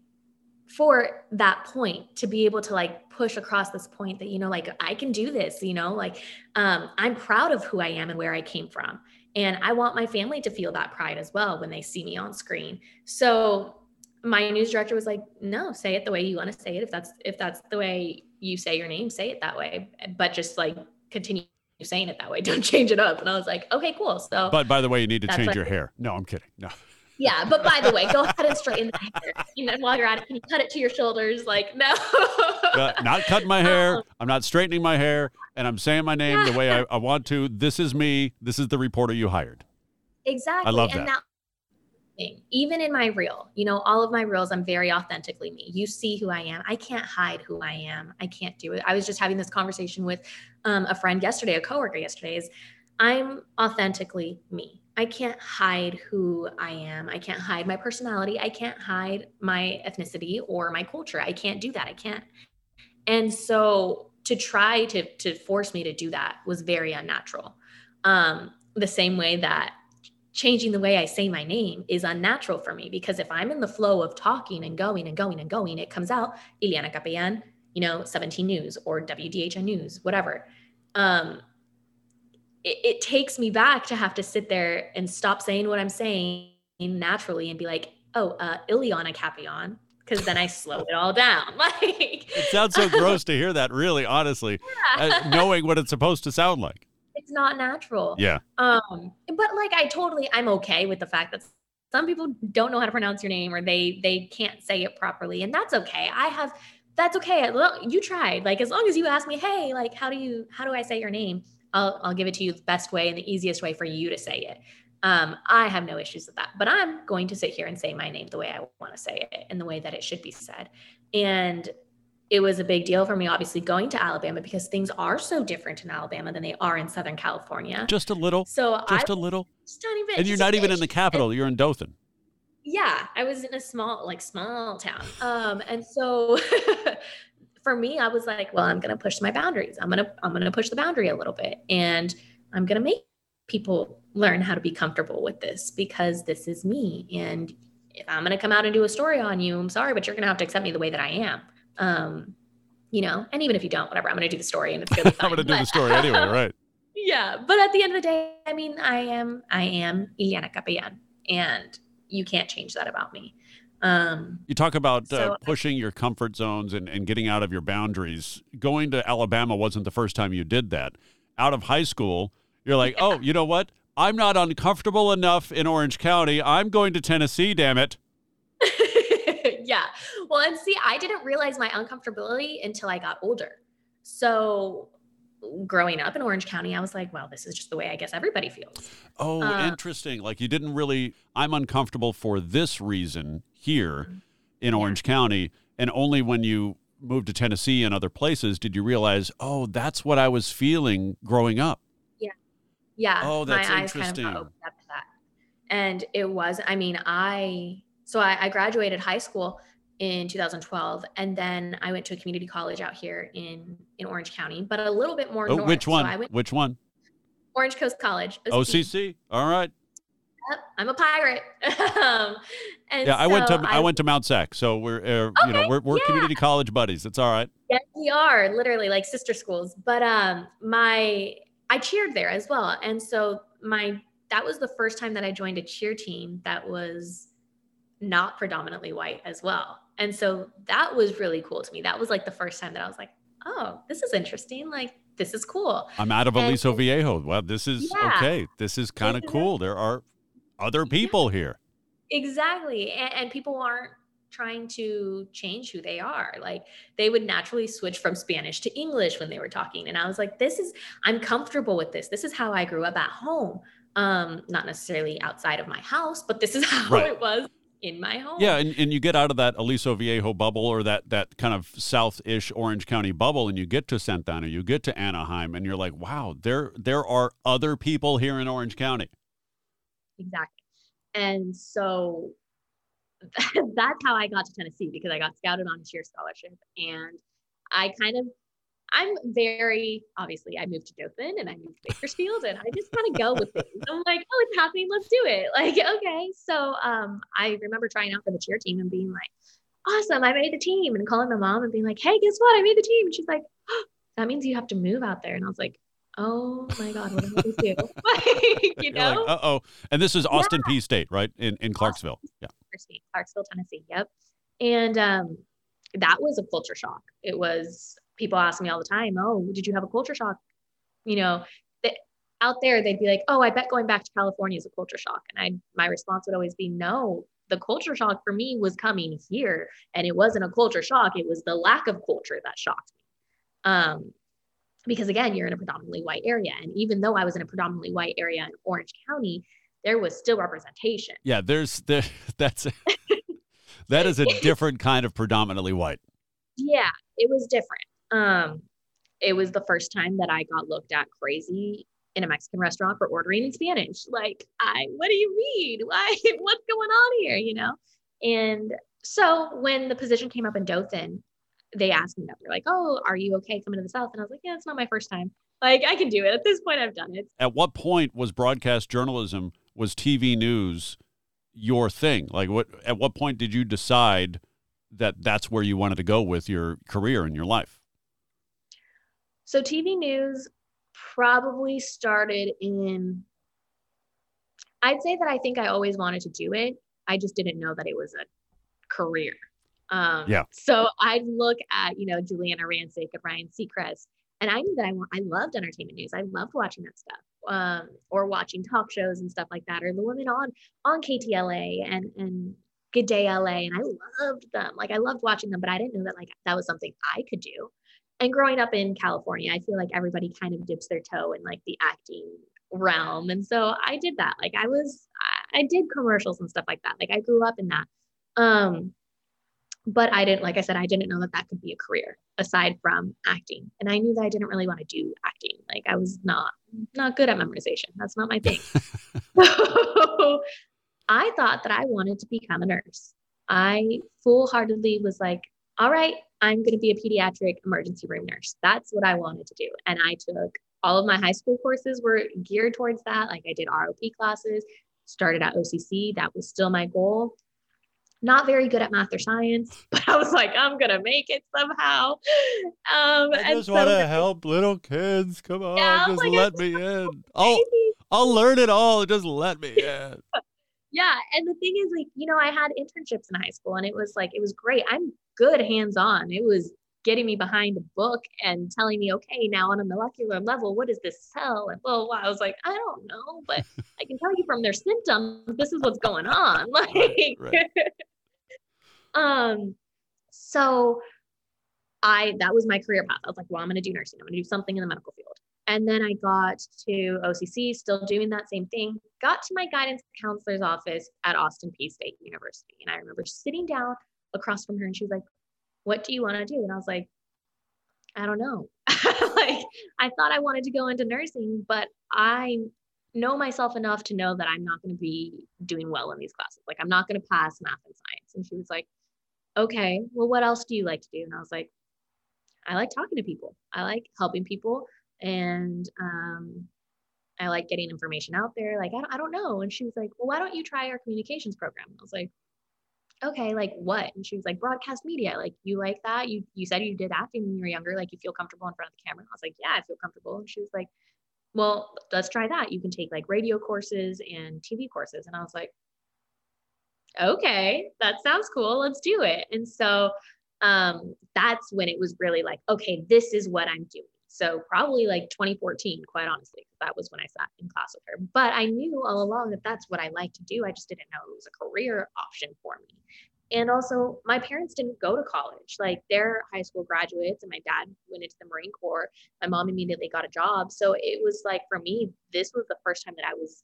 for that point to be able to like push across this point that you know like I can do this, you know, like um I'm proud of who I am and where I came from. And I want my family to feel that pride as well when they see me on screen. So my news director was like, "No, say it the way you want to say it. If that's if that's the way you say your name, say it that way. But just like continue saying it that way. [laughs] Don't change it up." And I was like, "Okay, cool." So But by the way, you need to change your hair. No, I'm kidding. No. Yeah, but by the way, go ahead and straighten the hair. And then while you're at it, can you cut it to your shoulders? Like, no. Not cutting my hair. [laughs] I'm not straightening my hair, and I'm saying my name the way I, [laughs] I want to. This is me. This is the reporter you hired. Exactly. I love and that. even in my reel, you know, all of my reels, I'm very authentically me. You see who I am. I can't hide who I am. I can't do it. I was just having this conversation with um, a friend yesterday, a coworker yesterday. Is I'm authentically me. I can't hide who I am. I can't hide my personality. I can't hide my ethnicity or my culture. I can't do that. I can't. And so to try to to force me to do that was very unnatural. Um, the same way that changing the way I say my name is unnatural for me because if I'm in the flow of talking and going and going and going, it comes out Ilyana Capellan, you know, 17 News or WDHN News, whatever. Um, it, it takes me back to have to sit there and stop saying what I'm saying naturally and be like, oh, uh, Ilyana Capellan, because then I slow it all down. [laughs] Like It sounds so gross to hear that, really, honestly, [laughs] uh, knowing what it's supposed to sound like. it's not natural. Yeah. Um, but like I totally I'm okay with the fact that some people don't know how to pronounce your name or they they can't say it properly, and that's okay. I have that's okay. Well, You tried. Like as long as you ask me, hey, like how do you how do I say your name? I'll I'll give it to you the best way and the easiest way for you to say it. Um, I have no issues with that, but I'm going to sit here and say my name the way I want to say it and the way that it should be said. And it was a big deal for me, obviously, going to Alabama because things are so different in Alabama than they are in Southern California. Just a little. So Just I a little. just tiny bit. And you're not even in the capital. You're in Dothan. Yeah, I was in a small, like small town. Um, and so [laughs] for me, I was like, well, I'm gonna push my boundaries. I'm gonna, I'm gonna push the boundary a little bit, and I'm gonna make people learn how to be comfortable with this because this is me. And if I'm gonna come out and do a story on you, I'm sorry, but you're gonna have to accept me the way that I am. Um, you know, and even if you don't, whatever, I'm gonna do the story, and it's really fine. [laughs] I'm going to do the story anyway, right? [laughs] yeah but at the end of the day i mean i am i am Ilyana Capellan, and you can't change that about me um You talk about uh, pushing your comfort zones and, and getting out of your boundaries. Going to Alabama wasn't the first time you did that. Out of high school, you're like, oh, you know what? I'm not uncomfortable enough in Orange County. I'm going to Tennessee, damn it. [laughs] yeah well and see i didn't realize my uncomfortability until i got older so growing up in orange county i was like well this is just the way i guess everybody feels Oh, Uh, interesting. Like you didn't really, I'm uncomfortable for this reason here Mm-hmm. in Orange County. And only when you moved to Tennessee and other places did you realize, oh, that's what I was feeling growing up. yeah Yeah. Oh, that's my eyes kind of interesting. got opened up to that and it was i mean i so I, I graduated high school in 2012 and then i went to a community college out here in in orange county but a little bit more Oh, north which So one? i went which one? orange coast college OCC. All right. Yep, i'm a pirate [laughs] um, Yeah, I went to so I, went to Mount SAC, so we're uh, you know we're we're yeah. community college buddies. it's all right. Yes, we are literally like sister schools. But um, my I cheered there as well, and so my that was the first time that I joined a cheer team that was not predominantly white as well, and so that was really cool to me. That was like the first time that I was like, oh, this is interesting. Like this is cool. I'm out of And- Aliso Viejo. Well, this is Yeah. okay. This is kind of cool. There are other people here. Exactly. And, and people aren't trying to change who they are. Like they would naturally switch from Spanish to English when they were talking. And I was like, this is, I'm comfortable with this. This is how I grew up at home. Um, not necessarily outside of my house, but this is [laughs] how Right. it was in my home. Yeah, and, and you get out of that Aliso Viejo bubble or that that kind of south-ish Orange County bubble, and you get to Santa Ana, you get to Anaheim, and you're like, wow, there there are other people here in Orange County. Exactly. And so [laughs] that's how I got to Tennessee because I got scouted on a cheer scholarship. And I kind of, I'm very, obviously, I moved to Dothan and I moved to Bakersfield and I just kind of go with things. I'm like, oh, it's happening. Let's do it. [laughs] Like, okay. So um, I remember trying out for the cheer team and being like, awesome, I made the team and calling my mom and being like, hey, guess what? I made the team. And she's like, oh, that means you have to move out there. And I was like, oh my God, what am I going to do? [laughs] like, you [laughs] know? like, uh oh. And this is Austin Peay State, right? In in Clarksville. Yeah. Clarksville, Tennessee. Yep. And um, that was a culture shock. It was people ask me all the time, "Oh, did you have a culture shock?" You know, that out there they'd be like, "Oh, I bet going back to California is a culture shock." And I my response would always be, "No, the culture shock for me was coming here and it wasn't a culture shock, it was the lack of culture that shocked me." Um because again, you're in a predominantly white area and even though I was in a predominantly white area in Orange County, there was still representation. Yeah, there's there [laughs] that's that is a different kind of predominantly white. Yeah, it was different. Um it was the first time that I got looked at crazy in a Mexican restaurant for ordering in Spanish. Like, I, what do you mean? [laughs] Why, what's going on here? You know? And so when the position came up in Dothan, they asked me that. They're like, oh, are you okay coming to the South? And I was like, yeah, it's not my first time. Like, I can do it. At this point, I've done it. At what point was broadcast journalism, was TV news your thing? Like, what, at what point did you decide that that's where you wanted to go with your career and your life? So TV news probably started in I'd say that I think I always wanted to do it. I just didn't know that it was a career. Um, yeah. So I'd look at, you know, Giuliana Rancic and Ryan Seacrest, and I knew that I, I loved entertainment news. I loved watching that stuff, um, or watching talk shows and stuff like that, or the women on on KTLA and and Good Day LA, and I loved them. Like I loved watching them, but I didn't know that like that was something I could do and growing up in California, I feel like everybody kind of dips their toe in like the acting realm. And so I did that. Like I was, I did commercials and stuff like that. Like I grew up in that. Um, but I didn't, like I said, I didn't know that that could be a career aside from acting. And I knew that I didn't really want to do acting. Like I was not, not good at memorization. That's not my thing. [laughs] [laughs] so I thought that I wanted to become a nurse. I full heartedly was like, all right, I'm going to be a pediatric emergency room nurse. That's what I wanted to do. And I took all of my high school courses were geared towards that. Like I did ROP classes, started at OCC. That was still my goal. Not very good at math or science, [laughs] but I was like, I'm gonna make it somehow. Um, I just so, want to [laughs] help little kids. Come on, yeah, just like, let me [laughs] in. I'll I'll learn it all. Just let me in. Yeah, and the thing is, like, you know, I had internships in high school, and it was like it was great. I'm good hands on. It was getting me behind a book and telling me, okay, now on a molecular level, what is this cell? And blah, blah, blah. I was like, I don't know, but [laughs] I can tell you from their symptoms, this is what's going on. [laughs] Like, right, right. [laughs] um, so I, that was my career path. I was like, well, I'm going to do nursing. I'm going to do something in the medical field. And then I got to OCC, still doing that same thing. Got to my guidance counselor's office at Austin Peay State University. And I remember sitting down across from her and she was like, What do you want to do? And I was like, I don't know. [laughs] like, I thought I wanted to go into nursing, but I know myself enough to know that I'm not going to be doing well in these classes. Like, I'm not going to pass math and science. And she was like, Okay, well, what else do you like to do? And I was like, I like talking to people, I like helping people. And, um, I like getting information out there. Like, I don't, I don't know. And she was like, well, why don't you try our communications program? And I was like, okay, like what? And she was like, broadcast media. Like, you like that? You you said you did acting when you were younger. Like, you feel comfortable in front of the camera. I was like, yeah, I feel comfortable. And she was like, well, let's try that. You can take like radio courses and TV courses. And I was like, okay, that sounds cool. Let's do it. And so um, that's when it was really like, okay, this is what I'm doing. So probably like 2014, quite honestly, that was when I sat in class with her. But I knew all along that that's what I like to do. I just didn't know it was a career option for me. And also, my parents didn't go to college. Like they're high school graduates, and my dad went into the Marine Corps. My mom immediately got a job. So it was like for me, this was the first time that I was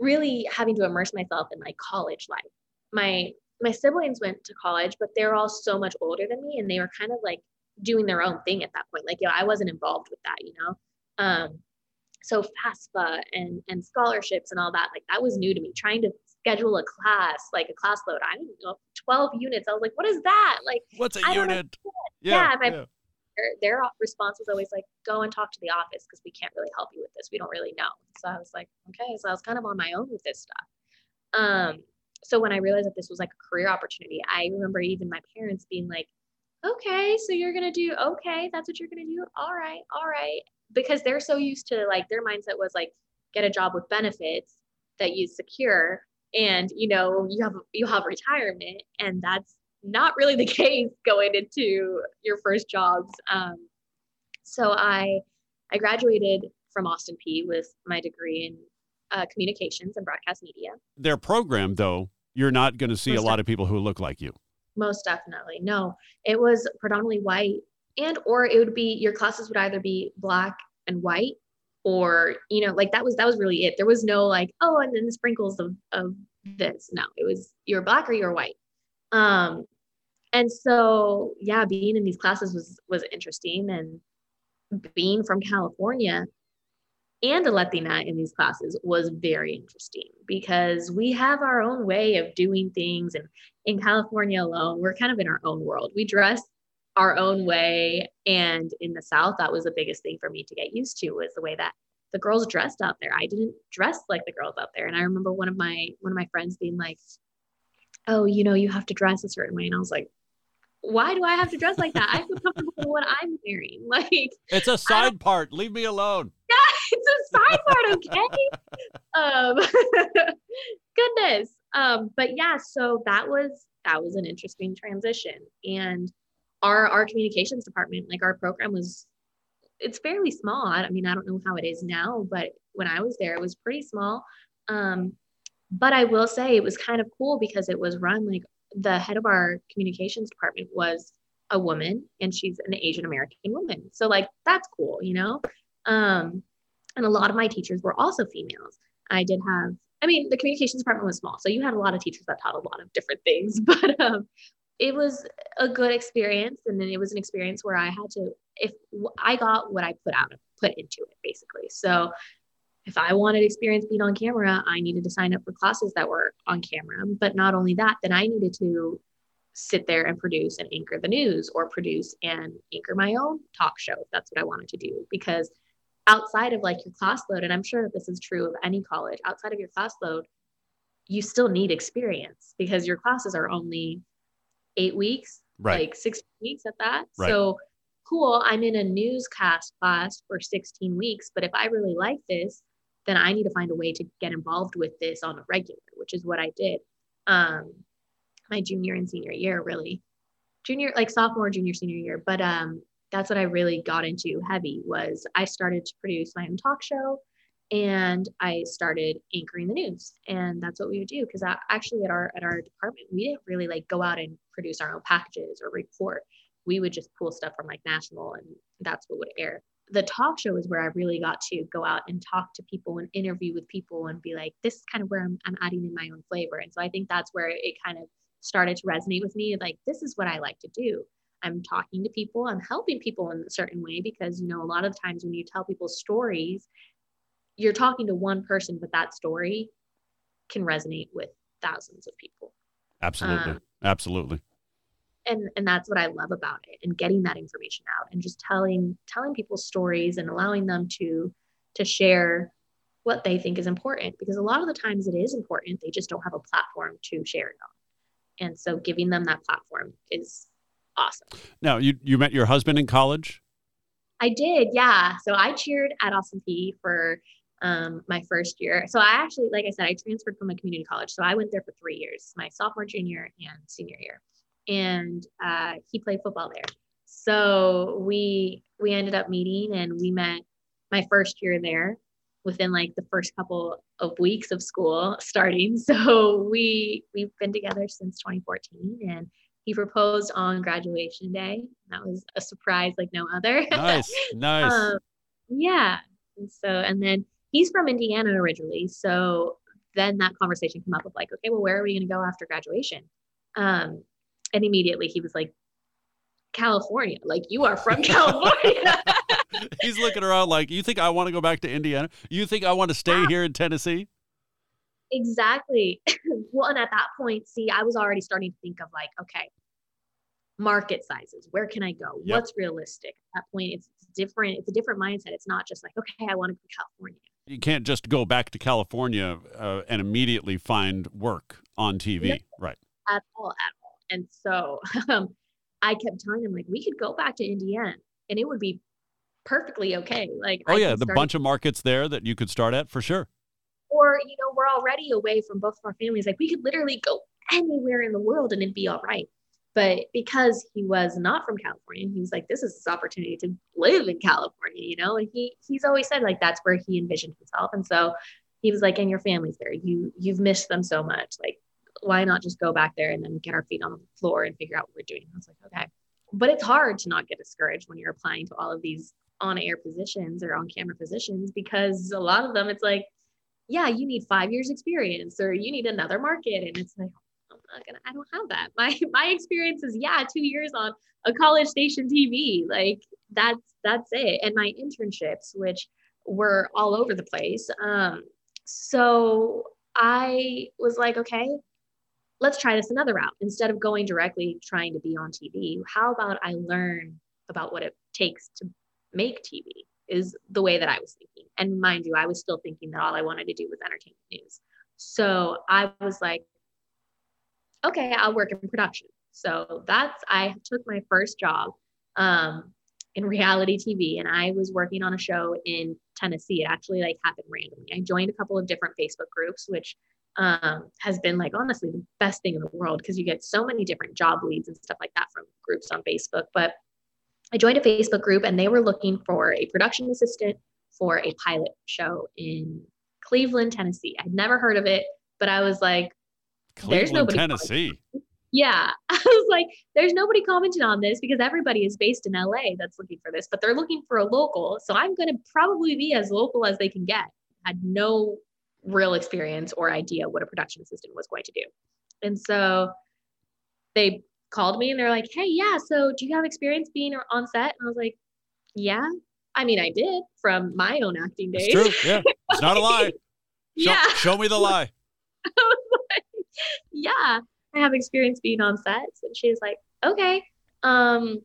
really having to immerse myself in like college life. My my siblings went to college, but they're all so much older than me, and they were kind of like doing their own thing at that point. Like, you know, I wasn't involved with that, you know? Um, so FAFSA and, and scholarships and all that, like that was new to me. Trying to schedule a class, like a class load, I don't know, 12 units. I was like, what is that? Like, what's a unit? Yeah. yeah, my, yeah. Their, their response was always like, go and talk to the office because we can't really help you with this. We don't really know. So I was like, okay. So I was kind of on my own with this stuff. Um, so when I realized that this was like a career opportunity, I remember even my parents being like, okay, so you're going to do, okay, that's what you're going to do. All right, all right. Because they're so used to like their mindset was like, get a job with benefits that you secure and you know you have you have retirement and that's not really the [laughs] case going into your first jobs um, so i i graduated from Austin Peay with my degree in uh, communications and broadcast media. Their program, though, you're not going to see Most a lot of people who look like you. Most definitely. No, it was predominantly white and or it would be your classes would either be black and white or you know like that was that was really it. There was no like oh and then the sprinkles of of this. No it was you're black or you're white. Um and so yeah being in these classes was was interesting and being from california and a latina in these classes was very interesting because we have our own way of doing things and in california alone we're kind of in our own world we dress our own way. And in the South, that was the biggest thing for me to get used to was the way that the girls dressed out there. I didn't dress like the girls out there. And I remember one of my one of my friends being like, Oh, you know, you have to dress a certain way. And I was like, why do I have to dress like that? I feel comfortable in what I'm wearing. [laughs] Like it's a side part. Leave me alone. Side part, okay? um [laughs] goodness. Um, but yeah, so that was that was an interesting transition. And our our communications department like our program was it's fairly small i mean i don't know how it is now but when i was there it was pretty small um, but i will say it was kind of cool because it was run like the head of our communications department was a woman and she's an asian american woman so like that's cool you know um, and a lot of my teachers were also females. I did have i mean the communications department was small so you had a lot of teachers that taught a lot of different things [laughs] but um, it was a good experience and then it was an experience where i had to if i got what i put out put into it basically. So if i wanted experience being on camera i needed to sign up for classes that were on camera. But not only that then i needed to sit there and produce and anchor the news or produce and anchor my own talk show if that's what i wanted to do because outside of like your class load and i'm sure this is true of any college outside of your class load you still need experience because your classes are only eight weeks, right. like six weeks at that. Right. So cool. I'm in a newscast class for 16 weeks, but if I really like this, then I need to find a way to get involved with this on a regular, which is what I did. Um, my junior and senior year, really, junior, like sophomore, junior, senior year. But um, that's what I really got into heavy was I started to produce my own talk show and I started anchoring the news. And that's what we would do because actually at our at our department we didn't really like go out and produce our own packages or report. We would just pull stuff from like national and that's what would air. The talk show is where I really got to go out and talk to people and interview with people and be like, this is kind of where I'm, I'm adding in my own flavor. And so I think that's where it kind of started to resonate with me. Like, this is what I like to do. I'm talking to people, I'm helping people in a certain way because, you know, a lot of times when you tell people stories, you're talking to one person, but that story can resonate with thousands of people. Absolutely. Um, Absolutely. And and that's what I love about it and getting that information out and just telling telling people stories and allowing them to to share what they think is important because a lot of the times it is important they just don't have a platform to share it on. And so giving them that platform is awesome. Now, you you met your husband in college? I did, yeah. So I cheered at Austin Peay for um, my first year. So I actually, like I said, I transferred from a community college. So I went there for three years, my sophomore, junior, and senior year. And uh, he played football there. So we we ended up meeting and we met my first year there within like the first couple of weeks of school starting. [laughs] So we we've been together since 2014 and he proposed on graduation day. That was a surprise like no other. [laughs] Nice. Nice. um, yeah. And so and then he's from Indiana originally. So then that conversation came up of like, okay, well, where are we going to go after graduation? Um, and immediately he was like, California, like you are from [laughs] California. [laughs] he's looking around like, you think I want to go back to Indiana? You think I want to stay here in Tennessee? Exactly. [laughs] well, and at that point, see, I was already starting to think of like, okay, market sizes. Where can I go? Yep. What's realistic? At that point, it's different. It's a different mindset. It's not just like, okay, I want to go to California you can't just go back to California uh, and immediately find work on TV, no, right? At all, at all. And so [laughs] um, I kept telling him like we could go back to Indiana and it would be perfectly okay. Like, oh I yeah, the bunch of markets there that you could start at for sure. Or you know, we're already away from both of our families. Like we could literally go anywhere in the world and it'd be all right. But because he was not from California, he was like, this is his opportunity to live in California, you know? And he he's always said like that's where he envisioned himself. And so he was like, and your family's there. You you've missed them so much. Like, why not just go back there and then get our feet on the floor and figure out what we're doing? I was like, okay. But it's hard to not get discouraged when you're applying to all of these on air positions or on camera positions because a lot of them it's like, yeah, you need five years experience or you need another market. And it's like, I'm not gonna, I don't have that. [laughs] My my experience is yeah, two years on a college station TV. Like that's that's it. And my internships, which were all over the place. Um, so I was like, okay, let's try this another route. Instead of going directly trying to be on TV, how about I learn about what it takes to make TV? Is the way that I was thinking. And mind you, I was still thinking that all I wanted to do was entertainment news. So I was like, okay, I'll work in production. So that's, I took my first job um, in reality TV and I was working on a show in Tennessee. It actually like happened randomly. I joined a couple of different Facebook groups, which um, has been like honestly the best thing in the world because you get so many different job leads and stuff like that from groups on Facebook. But I joined a Facebook group and they were looking for a production assistant for a pilot show in Cleveland, Tennessee. I'd never heard of it, but I was like, Cleveland, there's nobody. Tennessee. Yeah. [laughs] I was like, there's nobody commenting on this because everybody is based in LA that's looking for this, but they're looking for a local. So I'm going to probably be as local as they can get. I Had no real experience or idea what a production assistant was going to do. And so they called me and they're like, hey, yeah, so do you have experience being on set? And I was like, yeah. I mean, I did from my own acting days. It's true. Yeah. It's not a [laughs] lie. Show, yeah. Show me the [laughs] lie. [laughs] like, yeah, I have experience being on sets. And she's like, okay. Um,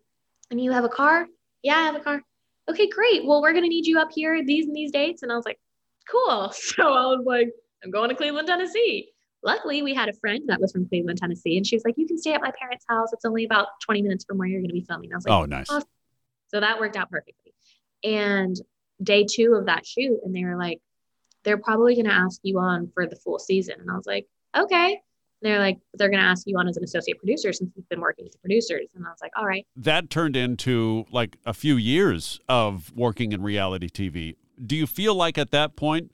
and you have a car? Yeah, I have a car. Okay, great. Well, we're going to need you up here these and these dates. And I was like, cool. So I was like, I'm going to Cleveland, Tennessee. Luckily, we had a friend that was from Cleveland, Tennessee, and she was like, You can stay at my parents' house. It's only about 20 minutes from where you're going to be filming. I was like, Oh, nice. Awesome. So that worked out perfectly. And day two of that shoot, and they were like, They're probably going to ask you on for the full season. And I was like, Okay. And they're like, they're going to ask you on as an associate producer since you've been working with the producers. And I was like, all right. That turned into like a few years of working in reality TV. Do you feel like at that point,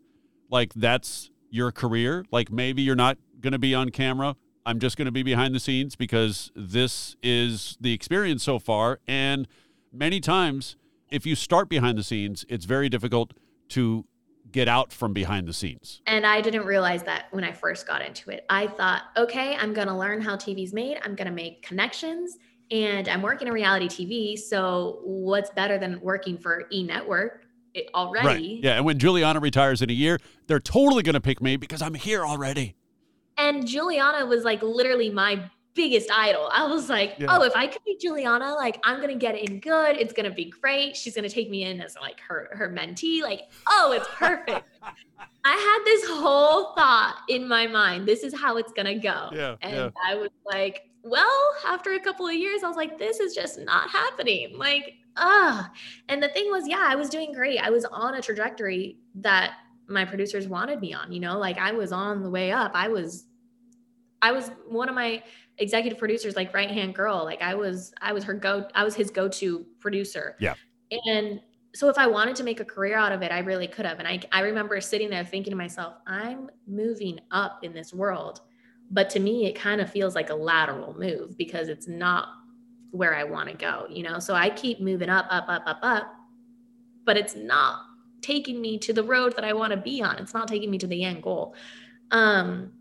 like that's your career. Like maybe you're not going to be on camera. I'm just going to be behind the scenes because this is the experience so far. And many times, if you start behind the scenes, it's very difficult to get out from behind the scenes. And I didn't realize that when I first got into it. I thought, okay, I'm going to learn how TV's made, I'm going to make connections, and I'm working in reality TV. So, what's better than working for E Network? Already. Right. Yeah. And when Giuliana retires in a year, they're totally going to pick me because I'm here already. And Giuliana was like literally my biggest idol. I was like, yeah. oh, if I could be Giuliana, like I'm gonna get in good. It's gonna be great. She's gonna take me in as like her her mentee. Like, oh, it's perfect. [laughs] I had this whole thought in my mind. This is how it's gonna go. Yeah, and yeah. I was like, well, after a couple of years, I was like, this is just not happening. Like, ah. And the thing was, yeah, I was doing great. I was on a trajectory that my producers wanted me on, you know, like I was on the way up. I was, I was one of my executive producers, like right hand girl. Like I was, I was her go, I was his go to producer. Yeah. And so if I wanted to make a career out of it, I really could have. And I, I remember sitting there thinking to myself, I'm moving up in this world but to me, it kind of feels like a lateral move because it's not where I want to go, you know? So I keep moving up, up, up, up, up, but it's not taking me to the road that I want to be on. It's not taking me to the end goal. Um,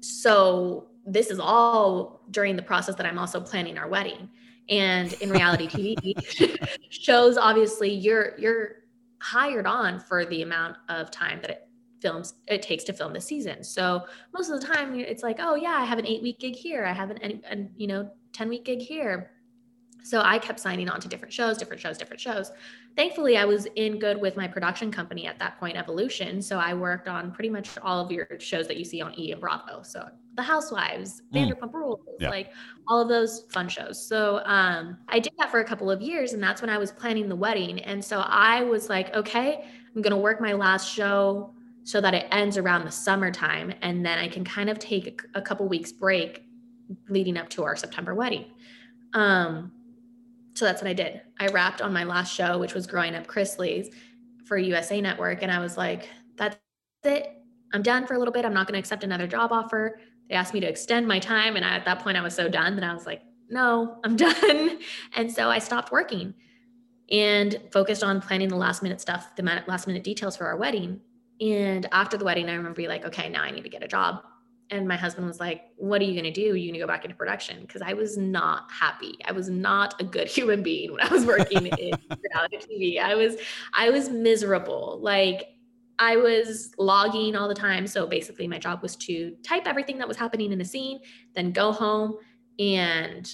so this is all during the process that I'm also planning our wedding. And in reality TV [laughs] shows, obviously you're you're hired on for the amount of time that it films it takes to film the season. So most of the time it's like, oh yeah, I have an eight week gig here. I have an, an you know, 10 week gig here. So I kept signing on to different shows, different shows, different shows. Thankfully, I was in good with my production company at that point, Evolution. So I worked on pretty much all of your shows that you see on E and Bravo. So The Housewives, mm. Vanderpump Rules, yeah. like all of those fun shows. So um, I did that for a couple of years, and that's when I was planning the wedding. And so I was like, okay, I'm gonna work my last show so that it ends around the summertime and then I can kind of take a, couple weeks break leading up to our September wedding. Um, so that's what I did. I wrapped on my last show, which was Growing Up Chrisley's for USA Network. And I was like, that's it. I'm done for a little bit. I'm not going to accept another job offer. They asked me to extend my time. And I, at that point, I was so done that I was like, no, I'm [laughs] done. And so I stopped working and focused on planning the last minute stuff, the last minute details for our wedding. And after the wedding, I remember being like, okay, now I need to get a job. And my husband was like what are you going to do? Are you going to go back into production. Because i was not happy. I was not a good [laughs] human being when i was working in [laughs] reality tv i was i was miserable. Like i was logging all the time. So basically my job was to type everything that was happening in the scene then go home and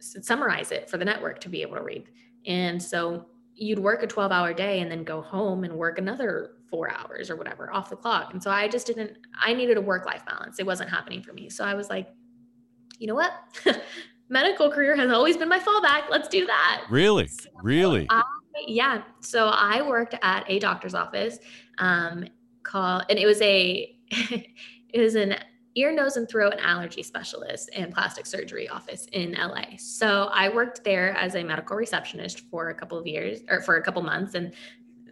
summarize it for the network to be able to read. And so you'd work a 12 hour day and then go home and work another four hours or whatever off the clock. And so I just didn't, I needed a work life balance. It wasn't happening for me. So I was like, you know what? [laughs] Medical career has always been my fallback. Let's do that. Really? So really? I, yeah. So I worked at a doctor's office um, called, and it was a, [laughs] it was an ear, nose, and throat and allergy specialist and plastic surgery office in LA. So I worked there as a medical receptionist for a couple of years or for a couple months and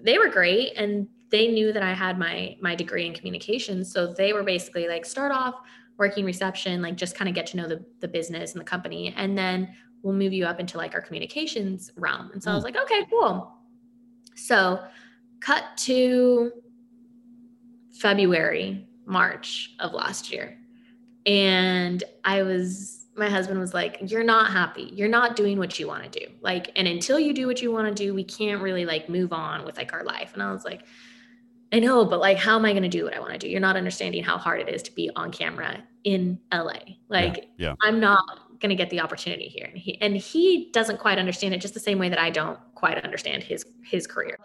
they were great and they knew that I had my my degree in communications. So they were basically like start off working reception, like just kind of get to know the, the business and the company. And then we'll move you up into like our communications realm. And so mm. I was hmm. like, okay, cool. So cut to February, March of last year. And I was my husband was like, You're not happy. You're not doing what you want to do. Like, and until you do what you want to do, we can't really like move on with like our life. And I was like, I know, but like, how am I going to do what I want to do? You're not understanding how hard it is to be on camera in LA. Like, yeah, yeah. I'm not going to get the opportunity here. And he, and he doesn't quite understand it just the same way that I don't quite understand his, his career.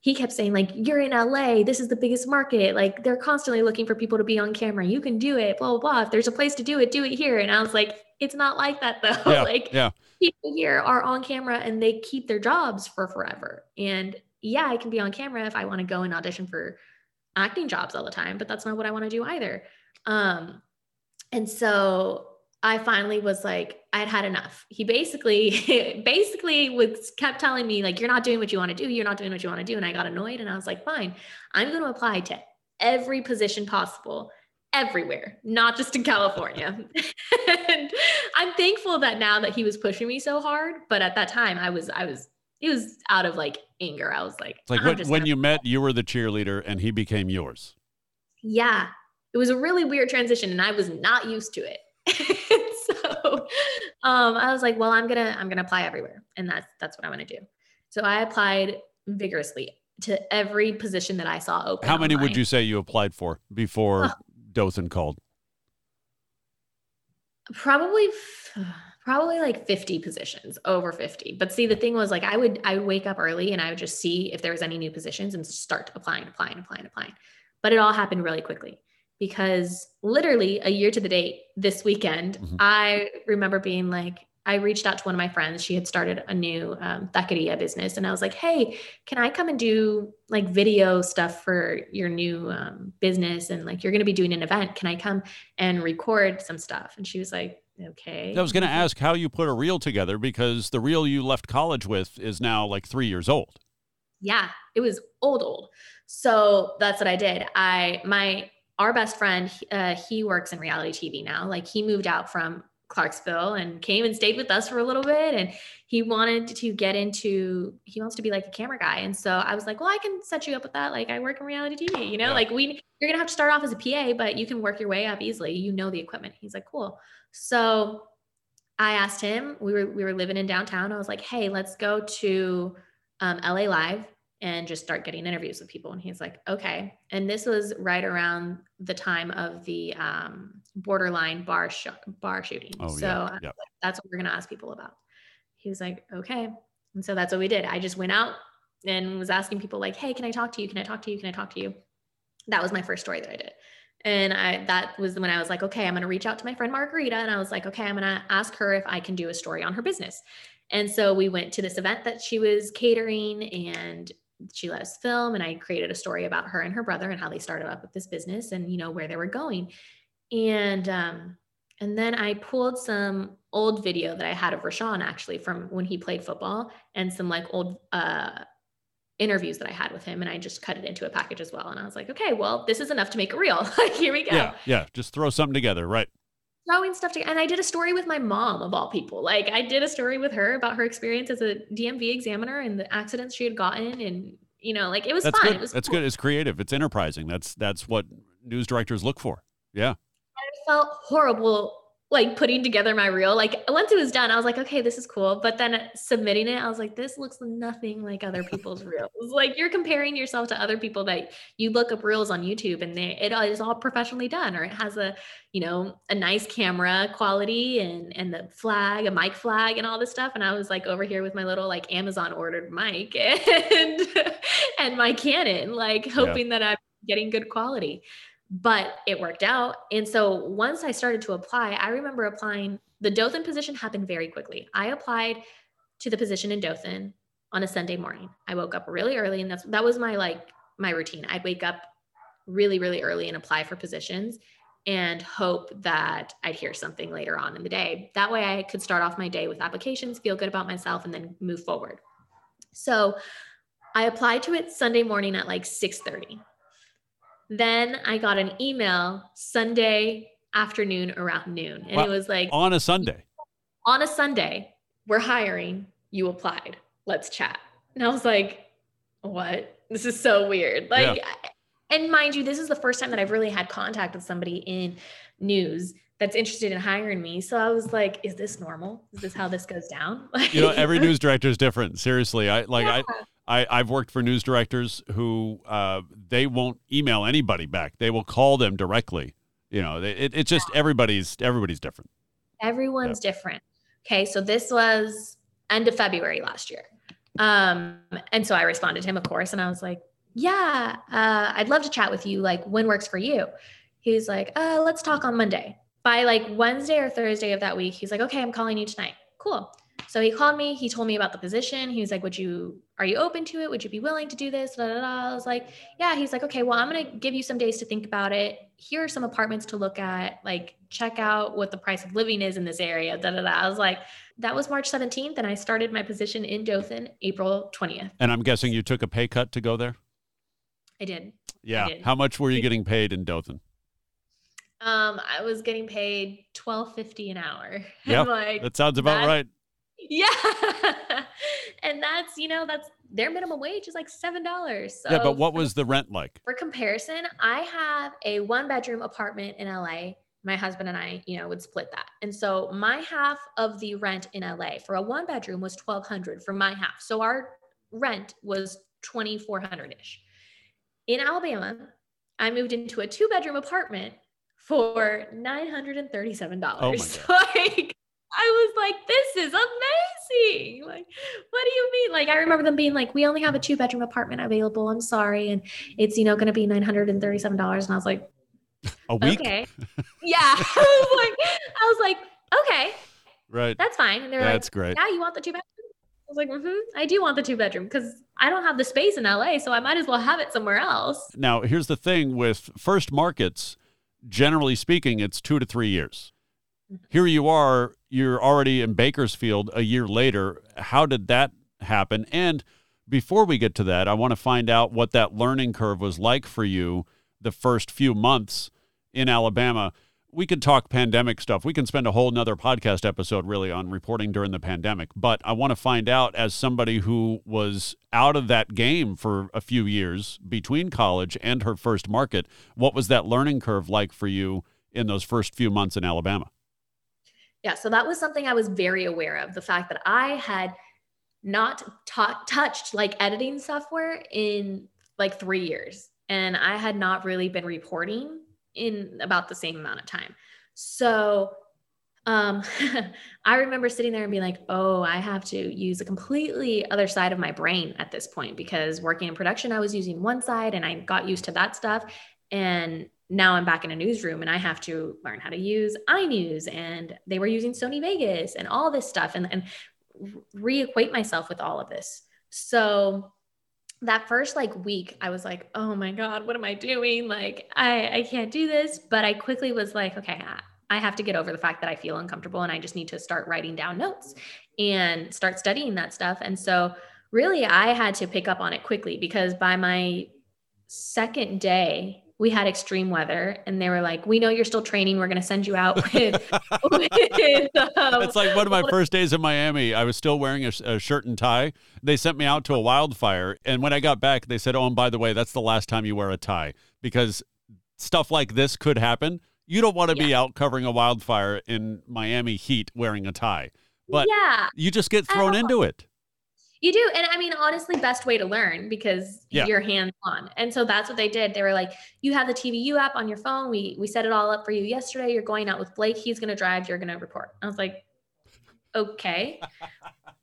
He kept saying like, you're in LA. This is the biggest market. Like they're constantly looking for people to be on camera. You can do it, blah, blah, blah. If there's a place to do it, do it here. And I was like, it's not like that though. [laughs] Yeah, like yeah. people here are on camera and they keep their jobs for forever. And yeah, I can be on camera if I want to go and audition for acting jobs all the time, but that's not what I want to do either. Um, and so I finally was like, I'd had enough. He basically, [laughs] basically was kept telling me like, you're not doing what you want to do. You're not doing what you want to do. And I got annoyed and I was like, fine, I'm going to apply to every position possible everywhere, not just in California. [laughs] and I'm thankful that now that he was pushing me so hard, but at that time I was, I was, it was out of like anger. I was like, it's like when, when you met, you were the cheerleader and he became yours. Yeah. It was a really weird transition and I was not used to it. [laughs] so um, I was like, well, I'm gonna I'm gonna apply everywhere, and that's that's what I want to do. So I applied vigorously to every position that I saw open. How many online. would you say you applied for before oh. Dothan called? Probably, probably like 50 positions, over 50. But see, the thing was like I would I would wake up early and I would just see if there was any new positions and start applying, applying, applying, applying. But it all happened really quickly because literally a year to the date this weekend, mm-hmm. I remember being like, I reached out to one of my friends. She had started a new um, taqueria business, and I was like, "Hey, can I come and do like video stuff for your new um, business? And like, you're going to be doing an event. Can I come and record some stuff?" And she was like, "Okay." I was going to ask how you put a reel together because the reel you left college with is now like three years old. Yeah, it was old, old. So that's what I did. I my our best friend, uh, he works in reality TV now. Like he moved out from Clarksville and came and stayed with us for a little bit. And he wanted to get into, he wants to be like a camera guy. And so I was like, well, I can set you up with that. Like I work in reality TV, you know, yeah. like we, you're going to have to start off as a PA, but you can work your way up easily. You know, the equipment. He's like, cool. So I asked him, we were, we were living in downtown. I was like, Hey, let's go to um, LA live and just start getting interviews with people. And he's like, okay. And this was right around the time of the um, borderline bar sh- bar shooting. Oh, so yeah. Yep. that's what we're gonna ask people about. He was like, okay. And so that's what we did. I just went out and was asking people like, hey, can I talk to you? Can I talk to you? Can I talk to you? That was my first story that I did. And I that was when I was like, okay, I'm gonna reach out to my friend Margarita. And I was like, okay, I'm gonna ask her if I can do a story on her business. And so we went to this event that she was catering and she let us film and I created a story about her and her brother and how they started up with this business and you know where they were going. And um And then I pulled some old video that I had of Rashawn actually from when he played football and some like old uh, interviews that I had with him. And I just cut it into a package as well. And I was like, okay, well, this is enough to make it real. [laughs] like, here we go. Yeah. Yeah. Just throw something together. Right. Throwing stuff together. And I did a story with my mom of all people. Like I did a story with her about her experience as a DMV examiner and the accidents she had gotten. And, you know, like it was That's fun. good. It was That's cool. good. It's creative. It's enterprising. That's that's what news directors look for. Yeah. I felt horrible like putting together my reel. Like once it was done, I was like, okay, this is cool. But then submitting it, I was like, this looks nothing like other people's [laughs] reels. Like you're comparing yourself to other people that you look up reels on YouTube and they it is all professionally done, or it has a, you know, a nice camera quality and and the flag, a mic flag, and all this stuff. And I was like over here with my little like Amazon ordered mic [laughs] and and my Canon, like hoping that I'm getting good quality but it worked out. And so once I started to apply, I remember applying. The Dothan position happened very quickly. I applied to the position in Dothan on a Sunday morning. I woke up really early, and that's that was my like my routine. I'd wake up really, really early and apply for positions and hope that I'd hear something later on in the day. That way I could start off my day with applications, feel good about myself, and then move forward. So I applied to it Sunday morning at like 6 30. Then I got an email Sunday afternoon around noon. And Wow. it was like On a Sunday. on a Sunday, we're hiring, you applied. Let's chat. And I was like, what? This is so weird. Like, and mind you, this is the first time that I've really had contact with somebody in news that's interested in hiring me. So I was like, is this normal? Is this how this goes down? [laughs] You know, every news director is different. Seriously, I like Yeah. I, I I've worked for news directors who uh, they won't email anybody back. They will call them directly. You know, it, it's just everybody's everybody's different. Everyone's different. Okay, so this was end of February last year. Um, and so I responded to him, of course, and I was like, Yeah, uh, I'd love to chat with you. Like, when works for you? He's like, uh, let's talk on Monday. By like Wednesday or Thursday of that week, he's like, Okay, I'm calling you tonight. Cool. So he called me, he told me about the position. He was like, Would you are you open to it? Would you be willing to do this? Da, da, da. I was like, Yeah. He's like, Okay, well, I'm gonna give you some days to think about it. Here are some apartments to look at, like check out what the price of living is in this area. Da da da. I was like, that was March 17th, and I started my position in Dothan April 20th. And I'm guessing you took a pay cut to go there. I did. Yeah. did. How much were you getting paid in Dothan? Um, I was getting paid twelve fifty an hour. [laughs] I'm like, That sounds about right. yeah, [laughs] and that's you know that's their minimum wage is like seven dollars. So yeah, but what was the rent like? for comparison, I have a one bedroom apartment in LA. My husband and I, you know, would split that. And so my half of the rent in LA for a one bedroom was 1200 for my half. So our rent was 2400 ish. In Alabama, I moved into a two bedroom apartment for $937. Oh [laughs] like I was like, this is amazing. Like, what do you mean? Like, I remember them being like, we only have a two bedroom apartment available. I'm sorry. And it's, you know, going to be $937. And I was like, A week? okay. [laughs] yeah. [laughs] I was like, I was like, okay, Right. that's fine. And they're That's like, great. yeah, you want the two bedroom? I was like, mm-hmm, I do want the two bedroom because I don't have the space in LA. So I might as well have it somewhere else. Now, here's the thing with first markets, generally speaking, it's two to three years. Mm-hmm. Here you are, you're already in Bakersfield a year later. How did that happen? And before we get to that, I want to find out what that learning curve was like for you the first few months in Alabama. We could talk pandemic stuff. We can spend a whole nother podcast episode really on reporting during the pandemic. But I want to find out, as somebody who was out of that game for a few years between college and her first market, what was that learning curve like for you in those first few months in Alabama? Yeah. So that was something I was very aware of the fact that I had not ta- touched like editing software in like three years. And I had not really been reporting in about the same amount of time. So um, [laughs] I remember sitting there and being like, oh, I have to use a completely other side of my brain at this point because working in production, I was using one side and I got used to that stuff. And now I'm back in a newsroom and I have to learn how to use iNews and they were using Sony Vegas and all this stuff and, and reacquaint myself with all of this. So that first like week, I was like, oh my God, what am I doing? Like, I, I can't do this. But I quickly was like, okay, I, have to get over the fact that I feel uncomfortable and I just need to start writing down notes and start studying that stuff. And so, really, I had to pick up on it quickly because by my second day, we had extreme weather and they were like, we know you're still training. We're going to send you out [laughs] with, with [laughs] um, it's like one of my first days in Miami. I was still wearing a, a, shirt and tie. They sent me out to a wildfire. And when I got back, they said, oh, and by the way, that's the last time you wear a tie because stuff like this could happen. You don't want to yeah. be out covering a wildfire in Miami heat wearing a tie. But yeah. you just get thrown into it. You do. And I mean, honestly, best way to learn because yeah. you're hands on. And so that's what they did. They were like, you have the TVU app on your phone. We we set it all up for you yesterday. You're going out with Blake. He's gonna drive, you're gonna report. I was like, okay. [laughs]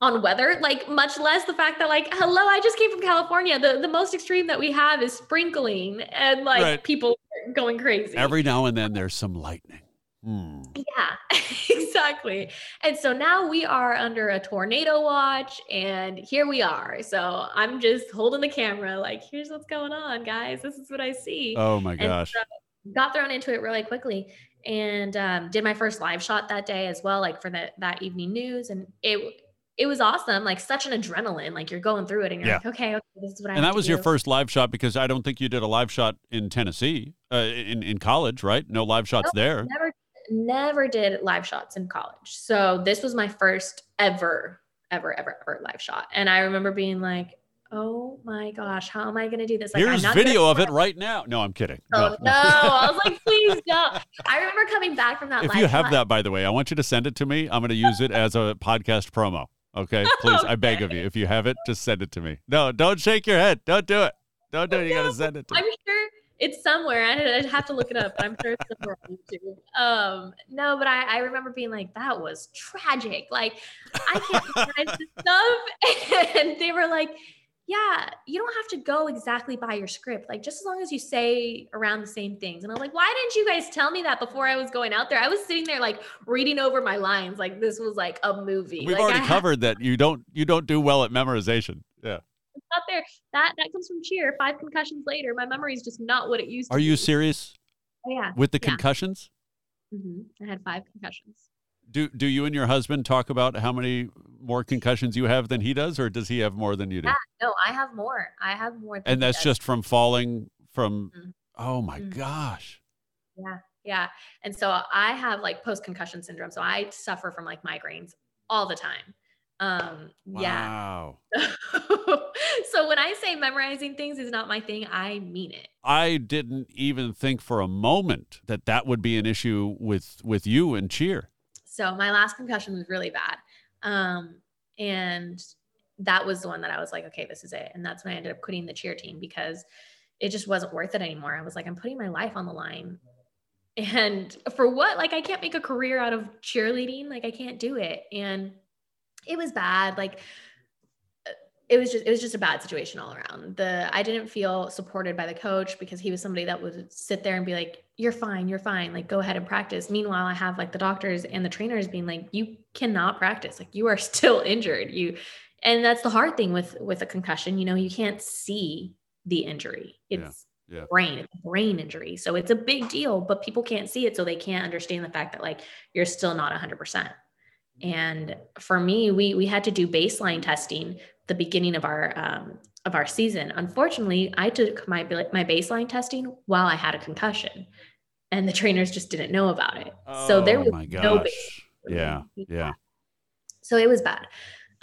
on weather, like much less the fact that like, hello, I just came from California. The the most extreme that we have is sprinkling and like right. people going crazy. Every now and then there's some lightning. Hmm. Yeah, [laughs] exactly. And so now we are under a tornado watch, and here we are. So I'm just holding the camera, like, here's what's going on, guys. This is what I see. Oh my gosh. So got thrown into it really quickly and um, did my first live shot that day as well, like for the, that evening news. And it, it was awesome, like such an adrenaline. Like you're going through it, and you're yeah. like, okay, okay, this is what I. And that was do. your first live shot because I don't think you did a live shot in Tennessee, uh, in in college, right? No live shots nope, there. Never never did live shots in college. So this was my first ever, ever, ever, ever live shot. And I remember being like, oh my gosh, how am I going to do this? Like, Here's video of it right now. No, I'm kidding. Oh, no. no. I was like, please don't. I remember coming back from that. Live. If you have shot. that, by the way, I want you to send it to me. I'm going to use it as a podcast promo. Okay. [laughs] Please, okay. I beg of you. If you have it, just send it to me. No, don't shake your head. Don't do it. Don't do it. You got to send it to I'm me. sure it's somewhere. I'd, have to look it up, but I'm sure it's somewhere on YouTube. Um, no, but I, I remember being like, that was tragic. Like, I can't [laughs] describe this stuff. [laughs] And they were like, yeah, you don't have to go exactly by your script. Like, just as long as you say around the same things. And I'm like, why didn't you guys tell me that before I was going out there? I was sitting there like reading over my lines, like this was like a movie. We've like, already I covered that you don't you don't do well at memorization. Yeah not there. That that comes from cheer. Five concussions later, my memory is just not what it used to. Are be. you serious? Oh, yeah. With the yeah. concussions? Mm-hmm. I had five concussions. Do do you and your husband talk about how many more concussions you have than he does, or does he have more than you do? Yeah, no, I have more. I have more. and that's just from falling from. Mm-hmm. Oh my mm-hmm. gosh. Yeah, yeah. And so I have like post concussion syndrome. So I suffer from like migraines all the time. Um, wow. yeah. [laughs] so when I say memorizing things is not my thing, I mean it. I didn't even think for a moment that that would be an issue with with you and cheer. So my last concussion was really bad. Um, and that was the one that I was like, okay, this is it. And that's when I ended up quitting the cheer team because it just wasn't worth it anymore. I was like, I'm putting my life on the line. And for what? Like I can't make a career out of cheerleading. Like I can't do it. And it was bad. Like uh, it was just it was just a bad situation all around. The I didn't feel supported by the coach because he was somebody that would sit there and be like, "You're fine, you're fine. Like go ahead and practice." Meanwhile, I have like the doctors and the trainers being like, "You cannot practice. Like you are [laughs] still injured. You." And that's the hard thing with with a concussion, you know, you can't see the injury. It's yeah. Yeah. brain, it's brain injury. So it's a big deal, but people can't see it so they can't understand the fact that like you're still not 100%. And for me, we we had to do baseline testing the beginning of our um, of our season. Unfortunately, I took my my baseline testing while I had a concussion, and the trainers just didn't know about it. Oh, so there was no baseline. Yeah, yeah. So it was bad.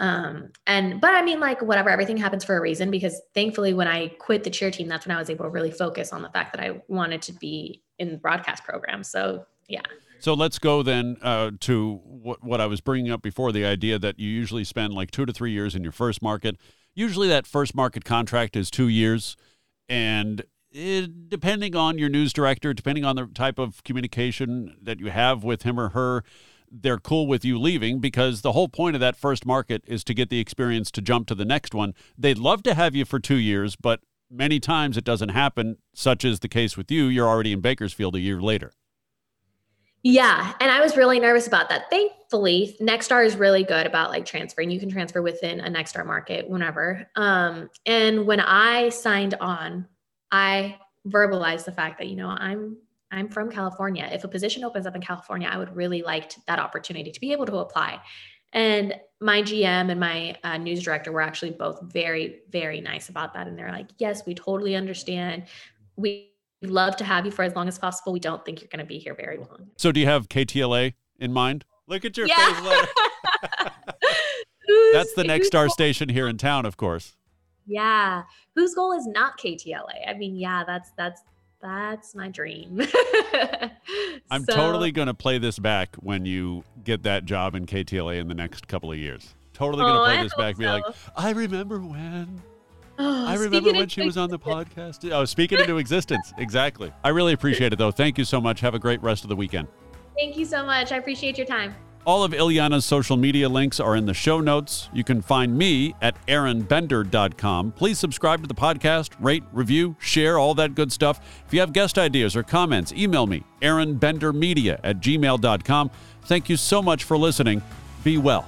Um, and but I mean, like whatever, everything happens for a reason. Because thankfully, when I quit the cheer team, that's when I was able to really focus on the fact that I wanted to be in the broadcast program. So yeah. So let's go then uh, to what, what I was bringing up before the idea that you usually spend like two to three years in your first market. Usually that first market contract is two years. And it, depending on your news director, depending on the type of communication that you have with him or her, they're cool with you leaving because the whole point of that first market is to get the experience to jump to the next one. They'd love to have you for two years, but many times it doesn't happen, such is the case with you. You're already in Bakersfield a year later. Yeah. And I was really nervous about that. Thankfully, Nexstar is really good about like transferring. You can transfer within a Nexstar market whenever. Um, and when I signed on, I verbalized the fact that, you know, I'm I'm from California. If a position opens up in California, I would really like that opportunity to be able to apply. And my GM and my uh, news director were actually both very, very nice about that. And they're like, yes, we totally understand. We love to have you for as long as possible. We don't think you're going to be here very long. So, do you have KTLA in mind? Look at your Yeah. face. [laughs] That's the Nexstar goal- station here in town, of course. Yeah. Whose goal is not KTLA? I mean, yeah, that's that's that's my dream. [laughs] I'm So- totally going to play this back when you get that job in KTLA in the next couple of years. Totally going to Oh, play I this back and be like. I remember when. Oh, I remember when she was on the existence. podcast. Oh, speaking into existence. Exactly. I really appreciate it, though. Thank you so much. Have a great rest of the weekend. Thank you so much. I appreciate your time. All of Ilyana's social media links are in the show notes. You can find me at aronbender.com. Please subscribe to the podcast, rate, review, share, all that good stuff. If you have guest ideas or comments, email me, aronbendermedia at gmail.com. Thank you so much for listening. Be well.